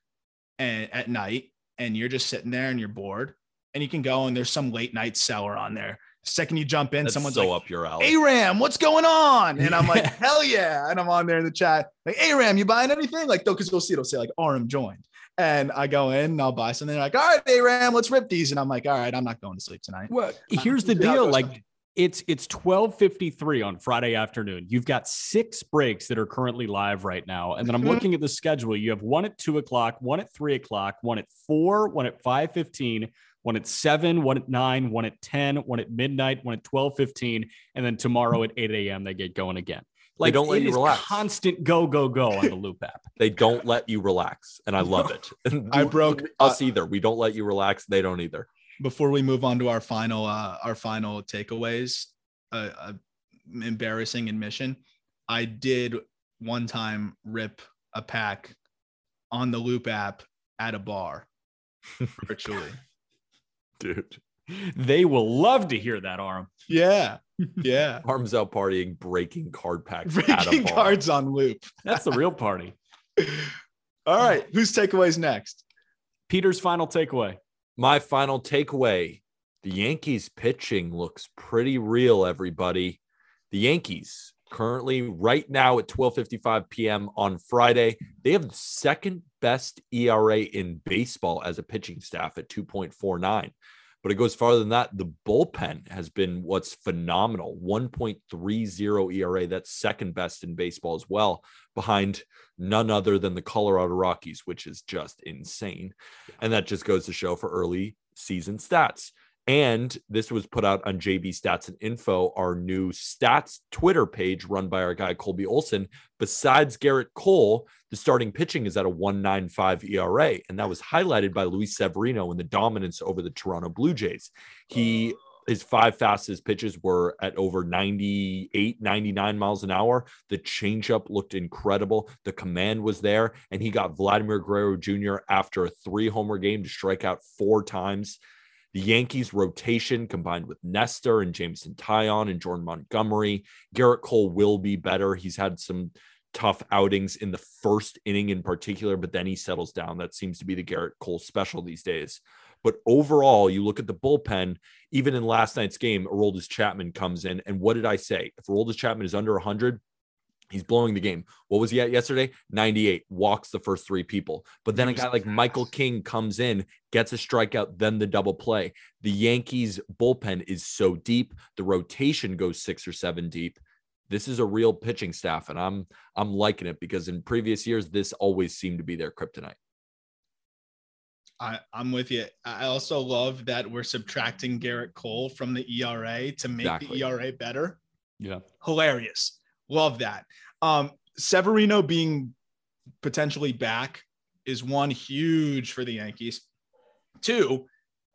and at night, and you're just sitting there and you're bored, and you can go and there's some late night seller on there. Second you jump in, That's someone's so like, up your alley. Aram, what's going on? And I'm like, hell yeah. And I'm on there in the chat, like, Aram, you buying anything? Like, though, because you'll see it'll say like RM joined. And I go in and I'll buy something. They're like, all right, Aram, let's rip these. And I'm like, all right, I'm not going to sleep tonight. Well, here's the See how it deal. Like tonight. It's it's 12:53 on Friday afternoon. You've got six breaks that are currently live right now, and then I'm Mhm. looking at the schedule. You have one at two o'clock, one at three o'clock, one at four, one at 5:15, one at seven, one at nine, one at 10, one at midnight, one at 12:15, and then tomorrow at 8 a.m. they get going again. Like don't let you relax. constant go go go on the Loupe app. They don't let you relax, and I love it. I broke- us either. We don't let you relax. They don't either. Before we move on to our final, uh, our final takeaways, uh, uh, embarrassing admission. I did one time rip a pack on the Loupe app at a bar virtually. Dude, They will love to hear that, Aram. Yeah. Yeah. arms out partying, breaking card packs. at a Breaking cards on Loupe. That's the real party. All right. Whose takeaways next? Peter's final takeaway. My final takeaway the Yankees pitching looks pretty real, everybody. The Yankees currently right now at 12:55 p.m. on Friday. They have the second best ERA in baseball as a pitching staff at 2.49. But it goes farther than that. The bullpen has been what's phenomenal 1.30 ERA. That's second best in baseball as well, behind none other than the Colorado Rockies, which is just insane. And that just goes to show for early season stats. And this was put out on JB Stats and Info, our new stats Twitter page run by our guy Colby Olson. Besides Gerrit Cole, the starting pitching is at a 195 ERA. And that was highlighted by Luis Severino in the dominance over the Toronto Blue Jays. He his five fastest pitches were at over 98, 99 miles an hour. The changeup looked incredible. The command was there, and he got Vladimir Guerrero Jr. after a three homer game to strike out four times. The Yankees rotation combined with Nestor and Jameson Taillon and Jordan Montgomery. Gerrit Cole will be better. He's had some tough outings in the first inning in particular, but then he settles down. That seems to be the Gerrit Cole special these days. But overall, you look at the bullpen, even in last night's game, Aroldis Chapman comes in. And what did I say? If Aroldis Chapman is under 100, He's blowing the game. What was he at yesterday? 98, walks the first three people. But then a guy like Michael King comes in, gets a strikeout, then the double play. The Yankees bullpen is so deep. The rotation goes six or seven deep. This is a real pitching staff, and I'm I'm liking it because in previous years, this always seemed to be their kryptonite. I, I'm with you. I also love that we're subtracting Gerrit Cole from the ERA to make Exactly. the ERA better. Yeah. Hilarious. Love that. Um, Severino being potentially back is one huge for the Yankees. Two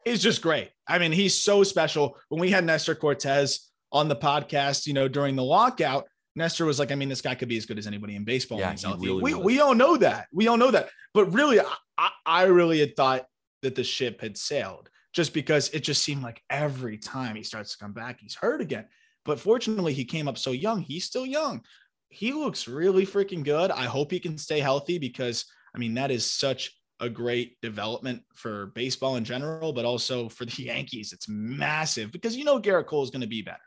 is just great. I mean, he's so special. When we had Nestor Cortes on the podcast, you know, during the lockout, Nestor was like, I mean, this guy could be as good as anybody in baseball. Yeah, when he's he healthy. really we, was. we all know that. We all know that. But really, I, I really had thought that the ship had sailed just because it just seemed like every time he starts to come back, he's hurt again. But fortunately, he came up so young. He's still young. He looks really freaking good. I hope he can stay healthy because, I mean, that is such a great development for baseball in general, but also for the Yankees. It's massive because you know Gerrit Cole is going to be better.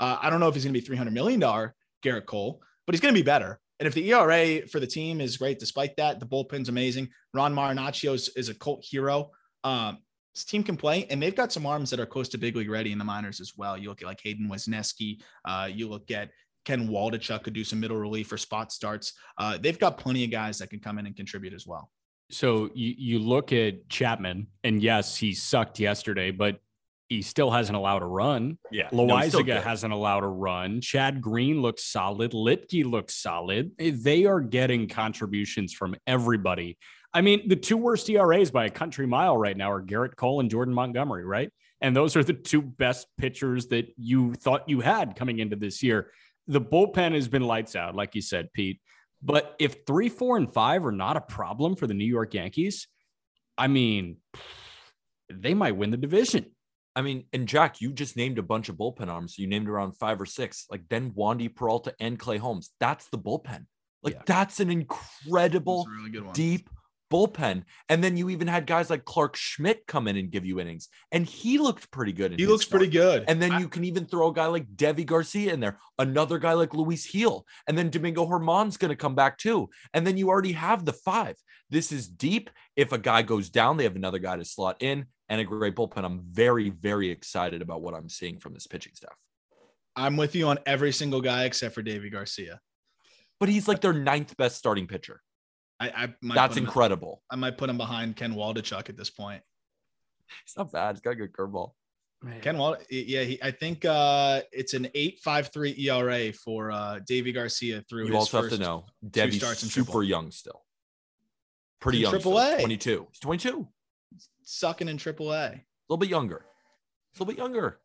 Uh, I don't know if he's going to be $300 million Gerrit Cole, but he's going to be better. And if the ERA for the team is great, despite that, the bullpen's amazing. Ron Marinaccio is, is a cult hero. Um, this team can play, and they've got some arms that are close to big league ready in the minors as well. You look at like Hayden Wesneski. Uh, you look at Ken Waldichuk could do some middle relief or spot starts. Uh, they've got plenty of guys that can come in and contribute as well. So you, you look at Chapman, and yes, he sucked yesterday, but he still hasn't allowed a run. Yeah. no, Loaisiga good. hasn't allowed a run. Chad Green looks solid. Luetge looks solid. They are getting contributions from everybody. I mean, the two worst ERAs by a country mile right now are Gerrit Cole and Jordan Montgomery, right? And those are the two best pitchers that you thought you had coming into this year. The bullpen has been lights out, like you said, Pete. But if three, four, and five are not a problem for the New York Yankees, I mean, they might win the division. I mean, and Jack, you just named a bunch of bullpen arms. You named around five or six, like then Wandy Peralta and Clay Holmes. That's the bullpen. Like Yeah. that's an incredible, That's really good deep bullpen. And then you even had guys like Clarke Schmidt come in and give you innings, and he looked pretty good. in He his looks pretty good. And then I- you can even throw a guy like Deivi Garcia in there, another guy like Luis Gil, and then Domingo Germán's going to come back too. And then you already have the five. This is deep. If a guy goes down, they have another guy to slot in and a great bullpen. I'm very, very excited about what I'm seeing from this pitching staff. I'm with you on every single guy except for Deivi Garcia. But he's like their ninth best starting pitcher. I, I might That's put him- incredible. I might put him behind Ken Waldichuk at this point. He's not bad. He's got a good curveball. Ken Wald, yeah, he, I think uh, it's an eight five three ERA for uh, Deivi Garcia through You his also first. have to know Deivi's starts in super triple. young still. Pretty In young. triple. A. 22. He's 22. sucking in Triple a A little bit younger, a little bit younger.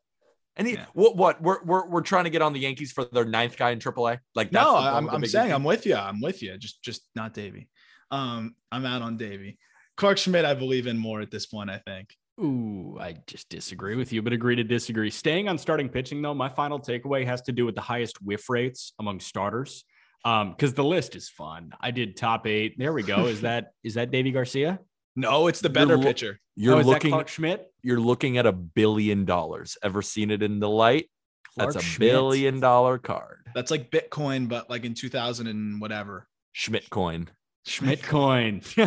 And he, Yeah. what, what, we're, we're, we're trying to get on the Yankees for their ninth guy in AAA. Like, that's No, the I'm, the I'm saying league I'm with you. I'm with you. Just just not Deivi. Um, I'm out on Deivi. Clarke Schmidt, I believe in more at this point. I think. Ooh, I just disagree with you, but agree to disagree. Staying on starting pitching, though, my final takeaway has to do with the highest whiff rates among starters. Um, because the list is fun. I did top eight. There we go. Is that is that Deivi Garcia? No, it's the You're better lo- pitcher. You're oh, is that looking, Clarke Schmidt. you're looking at a billion dollars. Ever seen it in the light? Clark That's a Schmidt. billion dollar card. That's like Bitcoin, but like in 2000 and whatever. Schmidt coin. Schmidt coin. Fun.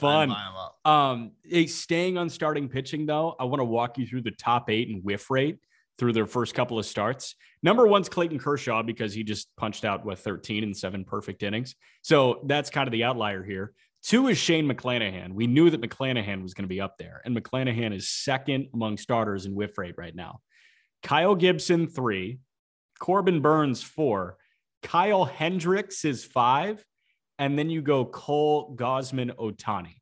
Buy 'em up. Um, staying on starting pitching though, I want to walk you through the top eight and whiff rate through their first couple of starts. Number one's Clayton Kershaw because he just punched out with 13 and seven perfect innings. So that's kind of the outlier here. Two is Shane McClanahan. We knew that McClanahan was going to be up there, and McClanahan is second among starters in whiff rate right now. Kyle Gibson, three. Corbin Burnes, four. Kyle Hendricks is five. And then you go Cole Gausman Ohtani.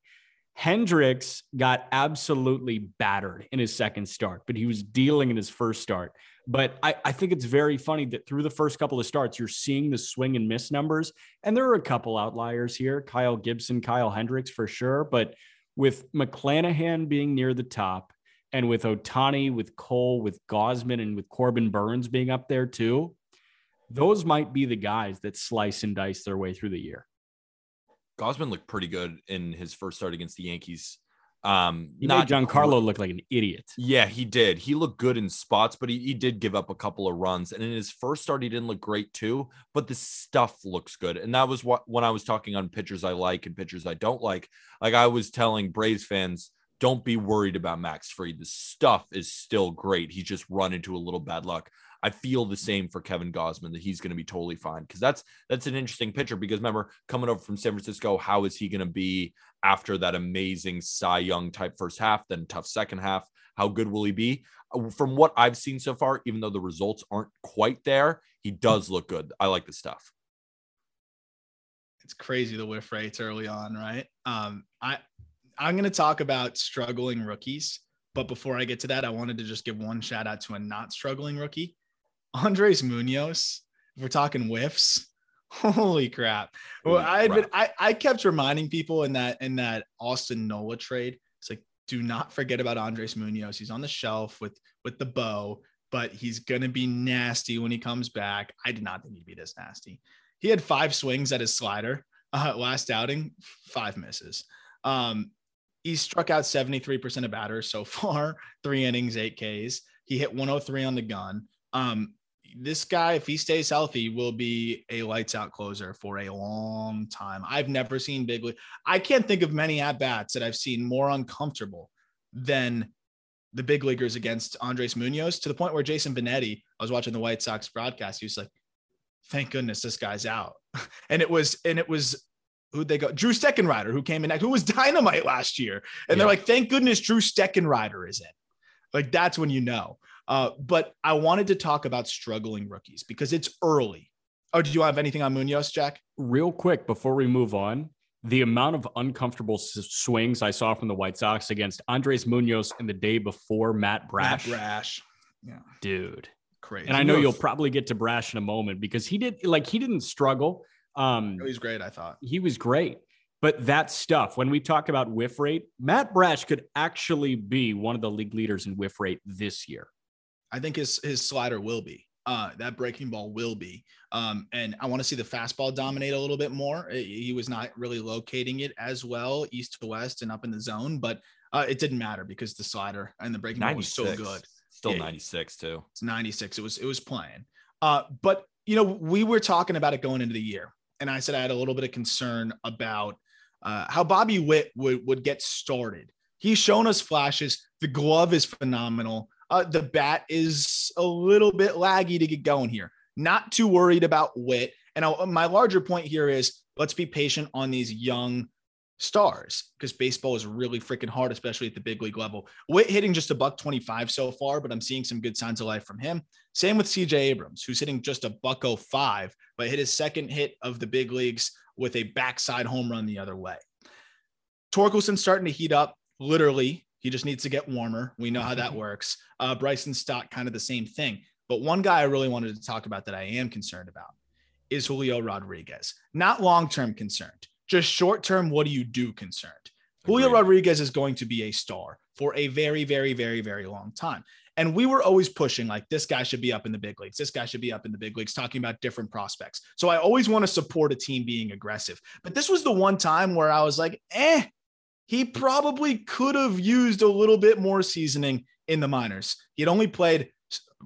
Hendricks got absolutely battered in his second start, but he was dealing in his first start. But I, I think it's very funny that through the first couple of starts, you're seeing the swing and miss numbers. And there are a couple outliers here Kyle Gibson, Kyle Hendricks for sure. But with McClanahan being near the top, and with Ohtani, with Cole, with Gausman, and with Corbin Burnes being up there too, those might be the guys that slice and dice their way through the year. Gausman looked pretty good in his first start against the Yankees. Um, He Giancarlo look like an idiot. Yeah, he did. He looked good in spots, but he, he did give up a couple of runs. And in his first start, he didn't look great too. But the stuff looks good. And that was what when I was talking on pitchers I like and pitchers I don't like. Like I was telling Braves fans, don't be worried about Max Fried. The stuff is still great. He's just run into a little bad luck. I feel the same for Kevin Gausman that he's going to be totally fine because that's that's an interesting pitcher. Because remember, coming over from San Francisco, how is he going to be after that amazing Cy Young type first half, then tough second half? How good will he be? Uh, From what I've seen so far, even though the results aren't quite there, he does look good. I like the stuff. It's crazy the whiff rates early on, right? Um, I I'm gonna talk about struggling rookies, but before I get to that, I wanted to just give one shout out to a not struggling rookie, Andres Munoz. If we're talking whiffs, holy crap! Well, I had been, I, I kept reminding people in that in that Austin Nola trade. It's like, do not forget about Andres Munoz. He's on the shelf with with the bow, but he's gonna be nasty when he comes back. I did not think he'd be this nasty. He had five swings at his slider uh, last outing, five misses. Um, he struck out 73% of batters so far, three innings, eight Ks. He hit 103 on the gun. Um, this guy, if he stays healthy, will be a lights out closer for a long time. I've never seen big league. I can't think of many at bats that I've seen more uncomfortable than the big leaguers against Andres Munoz to the point where Jason Benetti, I was watching the White Sox broadcast. He was like, thank goodness this guy's out. And it was, and it was who'd they go? Drew Steckenrider, who came in, who was dynamite last year. And they're like, thank goodness Drew Steckenrider is in. Like that's when you know. Uh, but I wanted to talk about struggling rookies because it's early. Oh, did you have anything on Munoz, Jack? Real quick before we move on, the amount of uncomfortable s- swings I saw from the White Sox against Andres Munoz in the day before Matt Brash, Matt Brash. Yeah, dude. crazy. And I know you'll probably get to Brash in a moment because he did like he didn't struggle. Um, he's great. I thought. he was great. But that stuff, when we talk about whiff rate, Matt Brash could actually be one of the league leaders in whiff rate this year. I think his his slider will be. Uh, that breaking ball will be. Um, and I want to see the fastball dominate a little bit more. He was not really locating it as well, east to west and up in the zone, but uh, it didn't matter because the slider and the breaking ball was 96. so good. Still Yeah. 96 too. It's 96. It was it was playing. Uh, but you know, we were talking about it going into the year, and I said I had a little bit of concern about uh, how Bobby Witt would would get started. He's shown us flashes. The glove is phenomenal. Uh, the bat is a little bit laggy to get going here. Not too worried about Witt. And I, my larger point here is let's be patient on these young stars because baseball is really freaking hard, especially at the big league level. Witt hitting just a buck 25 so far, but I'm seeing some good signs of life from him. Same with CJ Abrams, who's hitting just a buck 05, but hit his second hit of the big leagues with a backside home run the other way. Torkelson's starting to heat up. Literally, he just needs to get warmer. We know how that works. Uh, Bryson Stott, kind of the same thing. But one guy I really wanted to talk about that I am concerned about is Julio Rodriguez. Not long term concerned, just short term. What do you do concerned? Julio Agreed. Rodriguez is going to be a star for a very, very, very, very long time. And we were always pushing like this guy should be up in the big leagues. This guy should be up in the big leagues, talking about different prospects. So I always want to support a team being aggressive. But this was the one time where I was like, eh, he probably could have used a little bit more seasoning in the minors. He had only played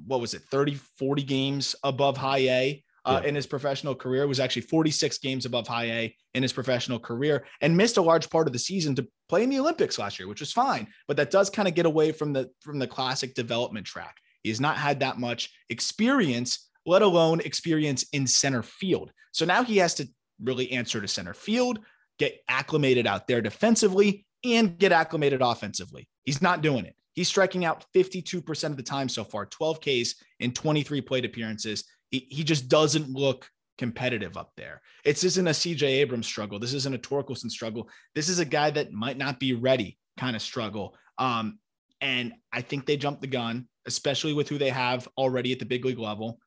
what was it, 30, 40 games above high A uh, Yeah. in his professional career. It was actually 46 games above high A in his professional career and missed a large part of the season to play in the Olympics last year, which was fine. But that does kind of get away from the from the classic development track. He has not had that much experience, let alone experience in center field. So now he has to really answer to center field, get acclimated out there defensively, and get acclimated offensively. He's not doing it. He's striking out 52% of the time so far, 12 Ks in 23 plate appearances. He, he just doesn't look competitive up there. It's isn't a CJ Abrams struggle. This isn't a Torkelson struggle. This is a guy that might not be ready kind of struggle. Um, and I think they jumped the gun, especially with who they have already at the big league level.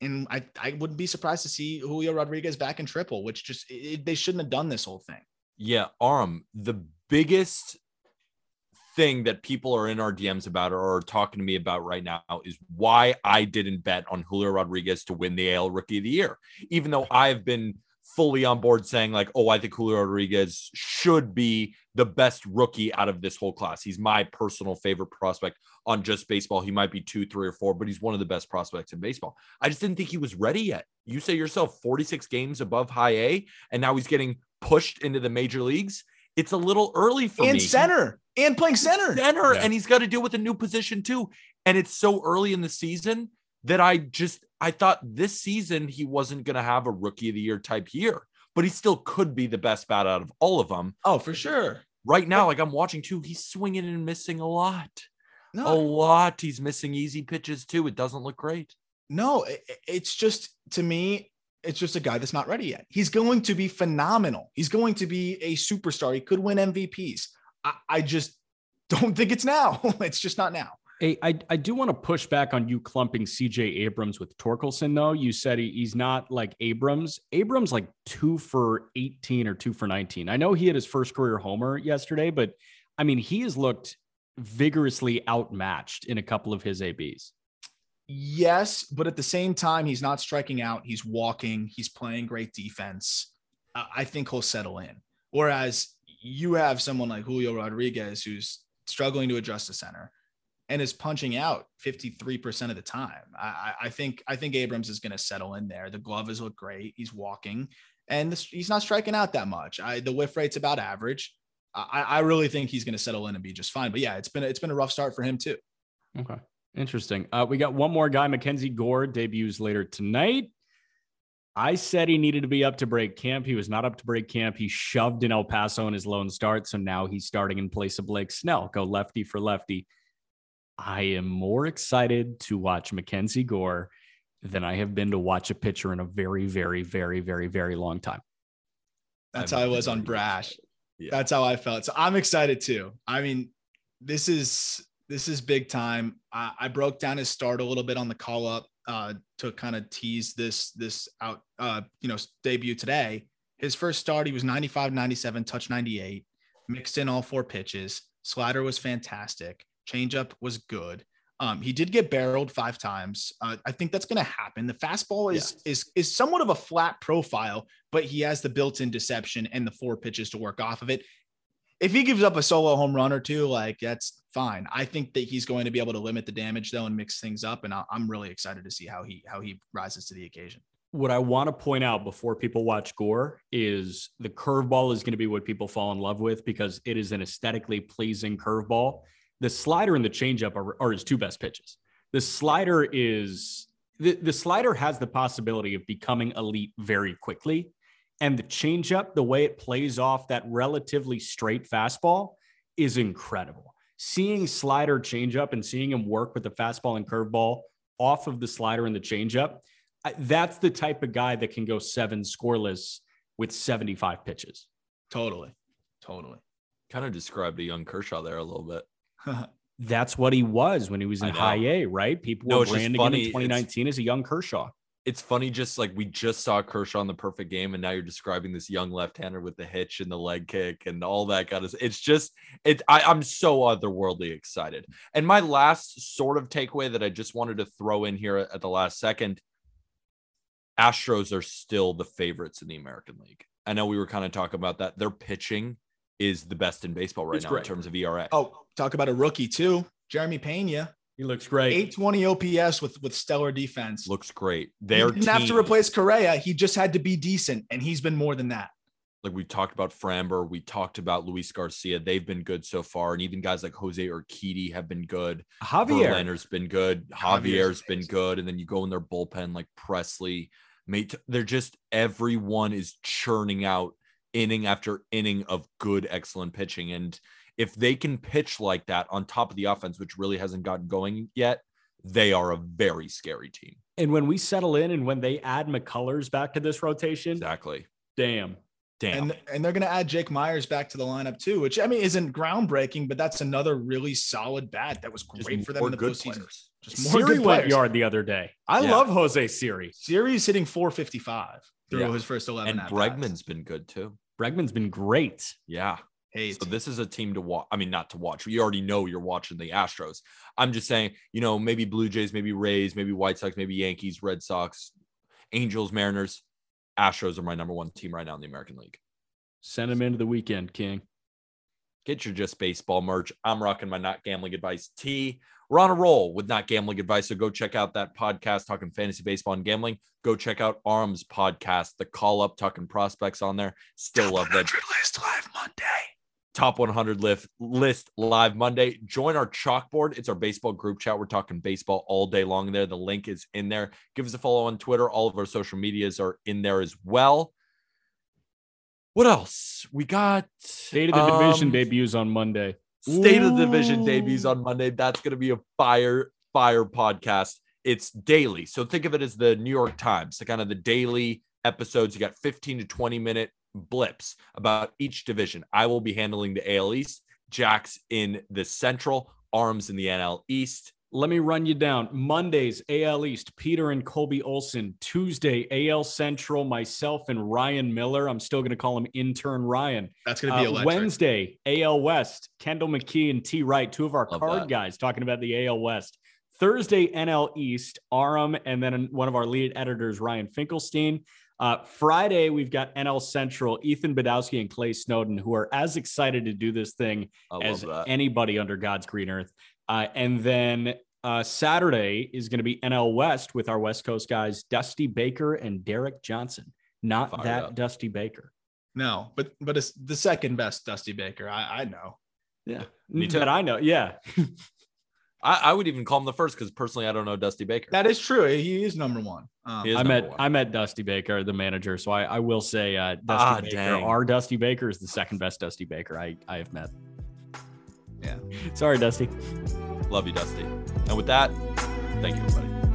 And I, I wouldn't be surprised to see Julio Rodriguez back in triple, which just it, they shouldn't have done this whole thing. Yeah, Aram, the biggest thing that people are in our DMs about or are talking to me about right now is why I didn't bet on Julio Rodriguez to win the AL Rookie of the Year, even though I've been fully on board saying like, oh, I think Julio Rodriguez should be the best rookie out of this whole class. He's my personal favorite prospect on just baseball. He might be two, three, or four, but he's one of the best prospects in baseball. I just didn't think he was ready yet. You say yourself 46 games above high A, and now he's getting pushed into the major leagues. It's a little early for and me. center and playing center. Center, Yeah. and he's got to deal with a new position too. And it's so early in the season that I just I thought this season he wasn't going to have a rookie of the year type year, but he still could be the best bat out of all of them. Oh, for sure. Right now, like I'm watching too, he's swinging and missing a lot. No. A lot. He's missing easy pitches too. It doesn't look great. no, it- it's just to me, it's just a guy that's not ready yet. He's going to be phenomenal. He's going to be a superstar. He could win MVPs. I, I just don't think it's now. it's just not now. Hey, I, I do want to push back on you clumping CJ Abrams with Torkelson, though. You said he, he's not like Abrams. Abrams, like two for 18 or two for 19. I know he had his first career homer yesterday, but I mean, he has looked vigorously outmatched in a couple of his ABs. Yes, but at the same time, he's not striking out. He's walking. He's playing great defense. I think he'll settle in. Whereas you have someone like Julio Rodriguez who's struggling to adjust to center and is punching out 53% of the time. I, I- think I think Abrams is going to settle in there. The glove has looked great. He's walking and this, he's not striking out that much. I, the whiff rate's about average. I, I really think he's going to settle in and be just fine. But yeah, it's been it's been a rough start for him too. Okay. Interesting. Uh, we got one more guy, Mackenzie Gore, debuts later tonight. I said he needed to be up to break camp. He was not up to break camp. He shoved in El Paso in his lone start. So now he's starting in place of Blake Snell. Go lefty for lefty. I am more excited to watch Mackenzie Gore than I have been to watch a pitcher in a very, very, very, very, very long time. That's I'm how I was on Brash. Yeah. That's how I felt. So I'm excited too. I mean, this is this is big time. I, I broke down his start a little bit on the call up uh, to kind of tease this this out. Uh, you know, debut today. His first start, he was 95, 97, touch 98, mixed in all four pitches. Slider was fantastic. Changeup was good. Um, he did get barreled five times. Uh, I think that's going to happen. The fastball is is is somewhat of a flat profile, but he has the built-in deception and the four pitches to work off of it. If he gives up a solo home run or two, like that's fine. I think that he's going to be able to limit the damage though and mix things up, and I- I'm really excited to see how he how he rises to the occasion. what I want to point out before people watch Gore is the curveball is going to be what people fall in love with because it is an aesthetically pleasing curveball. The slider and the changeup are, are his two best pitches. The slider is the, the slider has the possibility of becoming elite very quickly. And the changeup, the way it plays off that relatively straight fastball is incredible. Seeing slider changeup and seeing him work with the fastball and curveball off of the slider and the changeup, that's the type of guy that can go seven scoreless with 75 pitches. Totally, totally. Kind of described a young Kershaw there a little bit. That's what he was when he was in high A, right? People No, were it's branding him in It's- 2019 as a young Kershaw. It's funny, just like we just saw Kershaw in the perfect game, and now you're describing this young left-hander with the hitch and the leg kick and all that kind of. It's just it. I, I'm so otherworldly excited. And my last sort of takeaway that I just wanted to throw in here at the last second: Astros are still the favorites in the American League. I know we were kind of talking about that. Their pitching is the best in baseball right It's now great. in terms of ERA. Oh, talk about a rookie too, Jeremy Pena. He looks great. 820 OPS with with stellar defense. Looks great. he Their didn't have to replace Correa. He just had to be decent, and he's been more than that. like we talked about Framber, we talked about Luis Garcia. They've been good so far, and even guys like Jose Urquidy have been good. Javier. Verlander's been good. Javier's Javier's been good, and then you go in their bullpen like Pressly. Mate, they're just everyone is churning out inning after inning of good, excellent pitching, and if they can pitch like that on top of the offense, which really hasn't gotten going yet, they are a very scary team. And when we settle in and when they add McCullers back to this rotation, Exactly. damn. Damn. And and they're going to add Jake Meyers back to the lineup too, which I mean isn't groundbreaking, but that's another really solid bat that was Just great for them more in the good postseason. players. Just more Siri good went players. yard the other day. I Yeah. love Jose Siri. Series hitting 455 through Yeah. his first 11. And at-bats. Bregman's been good too. Bregman's been great. Yeah. Hey, So this is a team to watch. I mean, not to watch. You already know you're watching the Astros. I'm just saying, you know, maybe Blue Jays, maybe Rays, maybe White Sox, maybe Yankees, Red Sox, Angels, Mariners. Astros are my number one team right now in the American League. Send them into the weekend, King. Get your just baseball merch. I'm rocking my not gambling advice tee. We're on a roll with not gambling advice. So go check out that podcast talking fantasy baseball and gambling. Go check out Aram's podcast, the call up talking prospects on there. Still love that list live Monday. top 100 list list live Monday. Join our chalkboard. It's our baseball group chat. We're talking baseball all day long there. The link is in there. Give us a follow on Twitter. All of our social medias are in there as well. What else? We got State of the division um, debuts on Monday. State of the Division debuts on Monday. That's going to be a fire, fire podcast. It's daily. So think of it as the New York Times, the kind of the daily episodes. You got 15 to 20 minute blips about each division. I will be handling the AL East, Jack's in the Central, Aram's in the NL East. Let me run you down. Mondays, AL East, Peter and Colby Olson. Tuesday, AL Central, myself and Ryan Miller. I'm still going to call him intern Ryan. That's going to be Uh, electric. Wednesday, AL West, Kendall McKee and T Wright, two of our Love card that. guys talking about the AL West. Thursday, NL East, Aram, and then one of our lead editors, Ryan Finkelstein. Uh, Friday, we've got NL Central, Ethan Badowski and Clay Snowden, who are as excited to do this thing as that. anybody under God's green earth. Uh, and then uh, Saturday is going to be NL West with our West Coast guys, Dusty Baker and Derek Johnson. Not Fired that up. Dusty Baker. No, but but it's the second best Dusty Baker. I, I know. Yeah. Me too. That I know. Yeah. I, I would even call him the first because personally, I don't know Dusty Baker. That is true. He is number one. Um, is I number met one. I met Dusty Baker, the manager. So I, I will say uh, Dusty Ah, Baker, dang. our Dusty Baker is the second best Dusty Baker I, I have met. Yeah. Sorry, Dusty. Love you, Dusty. And with that, thank you, everybody.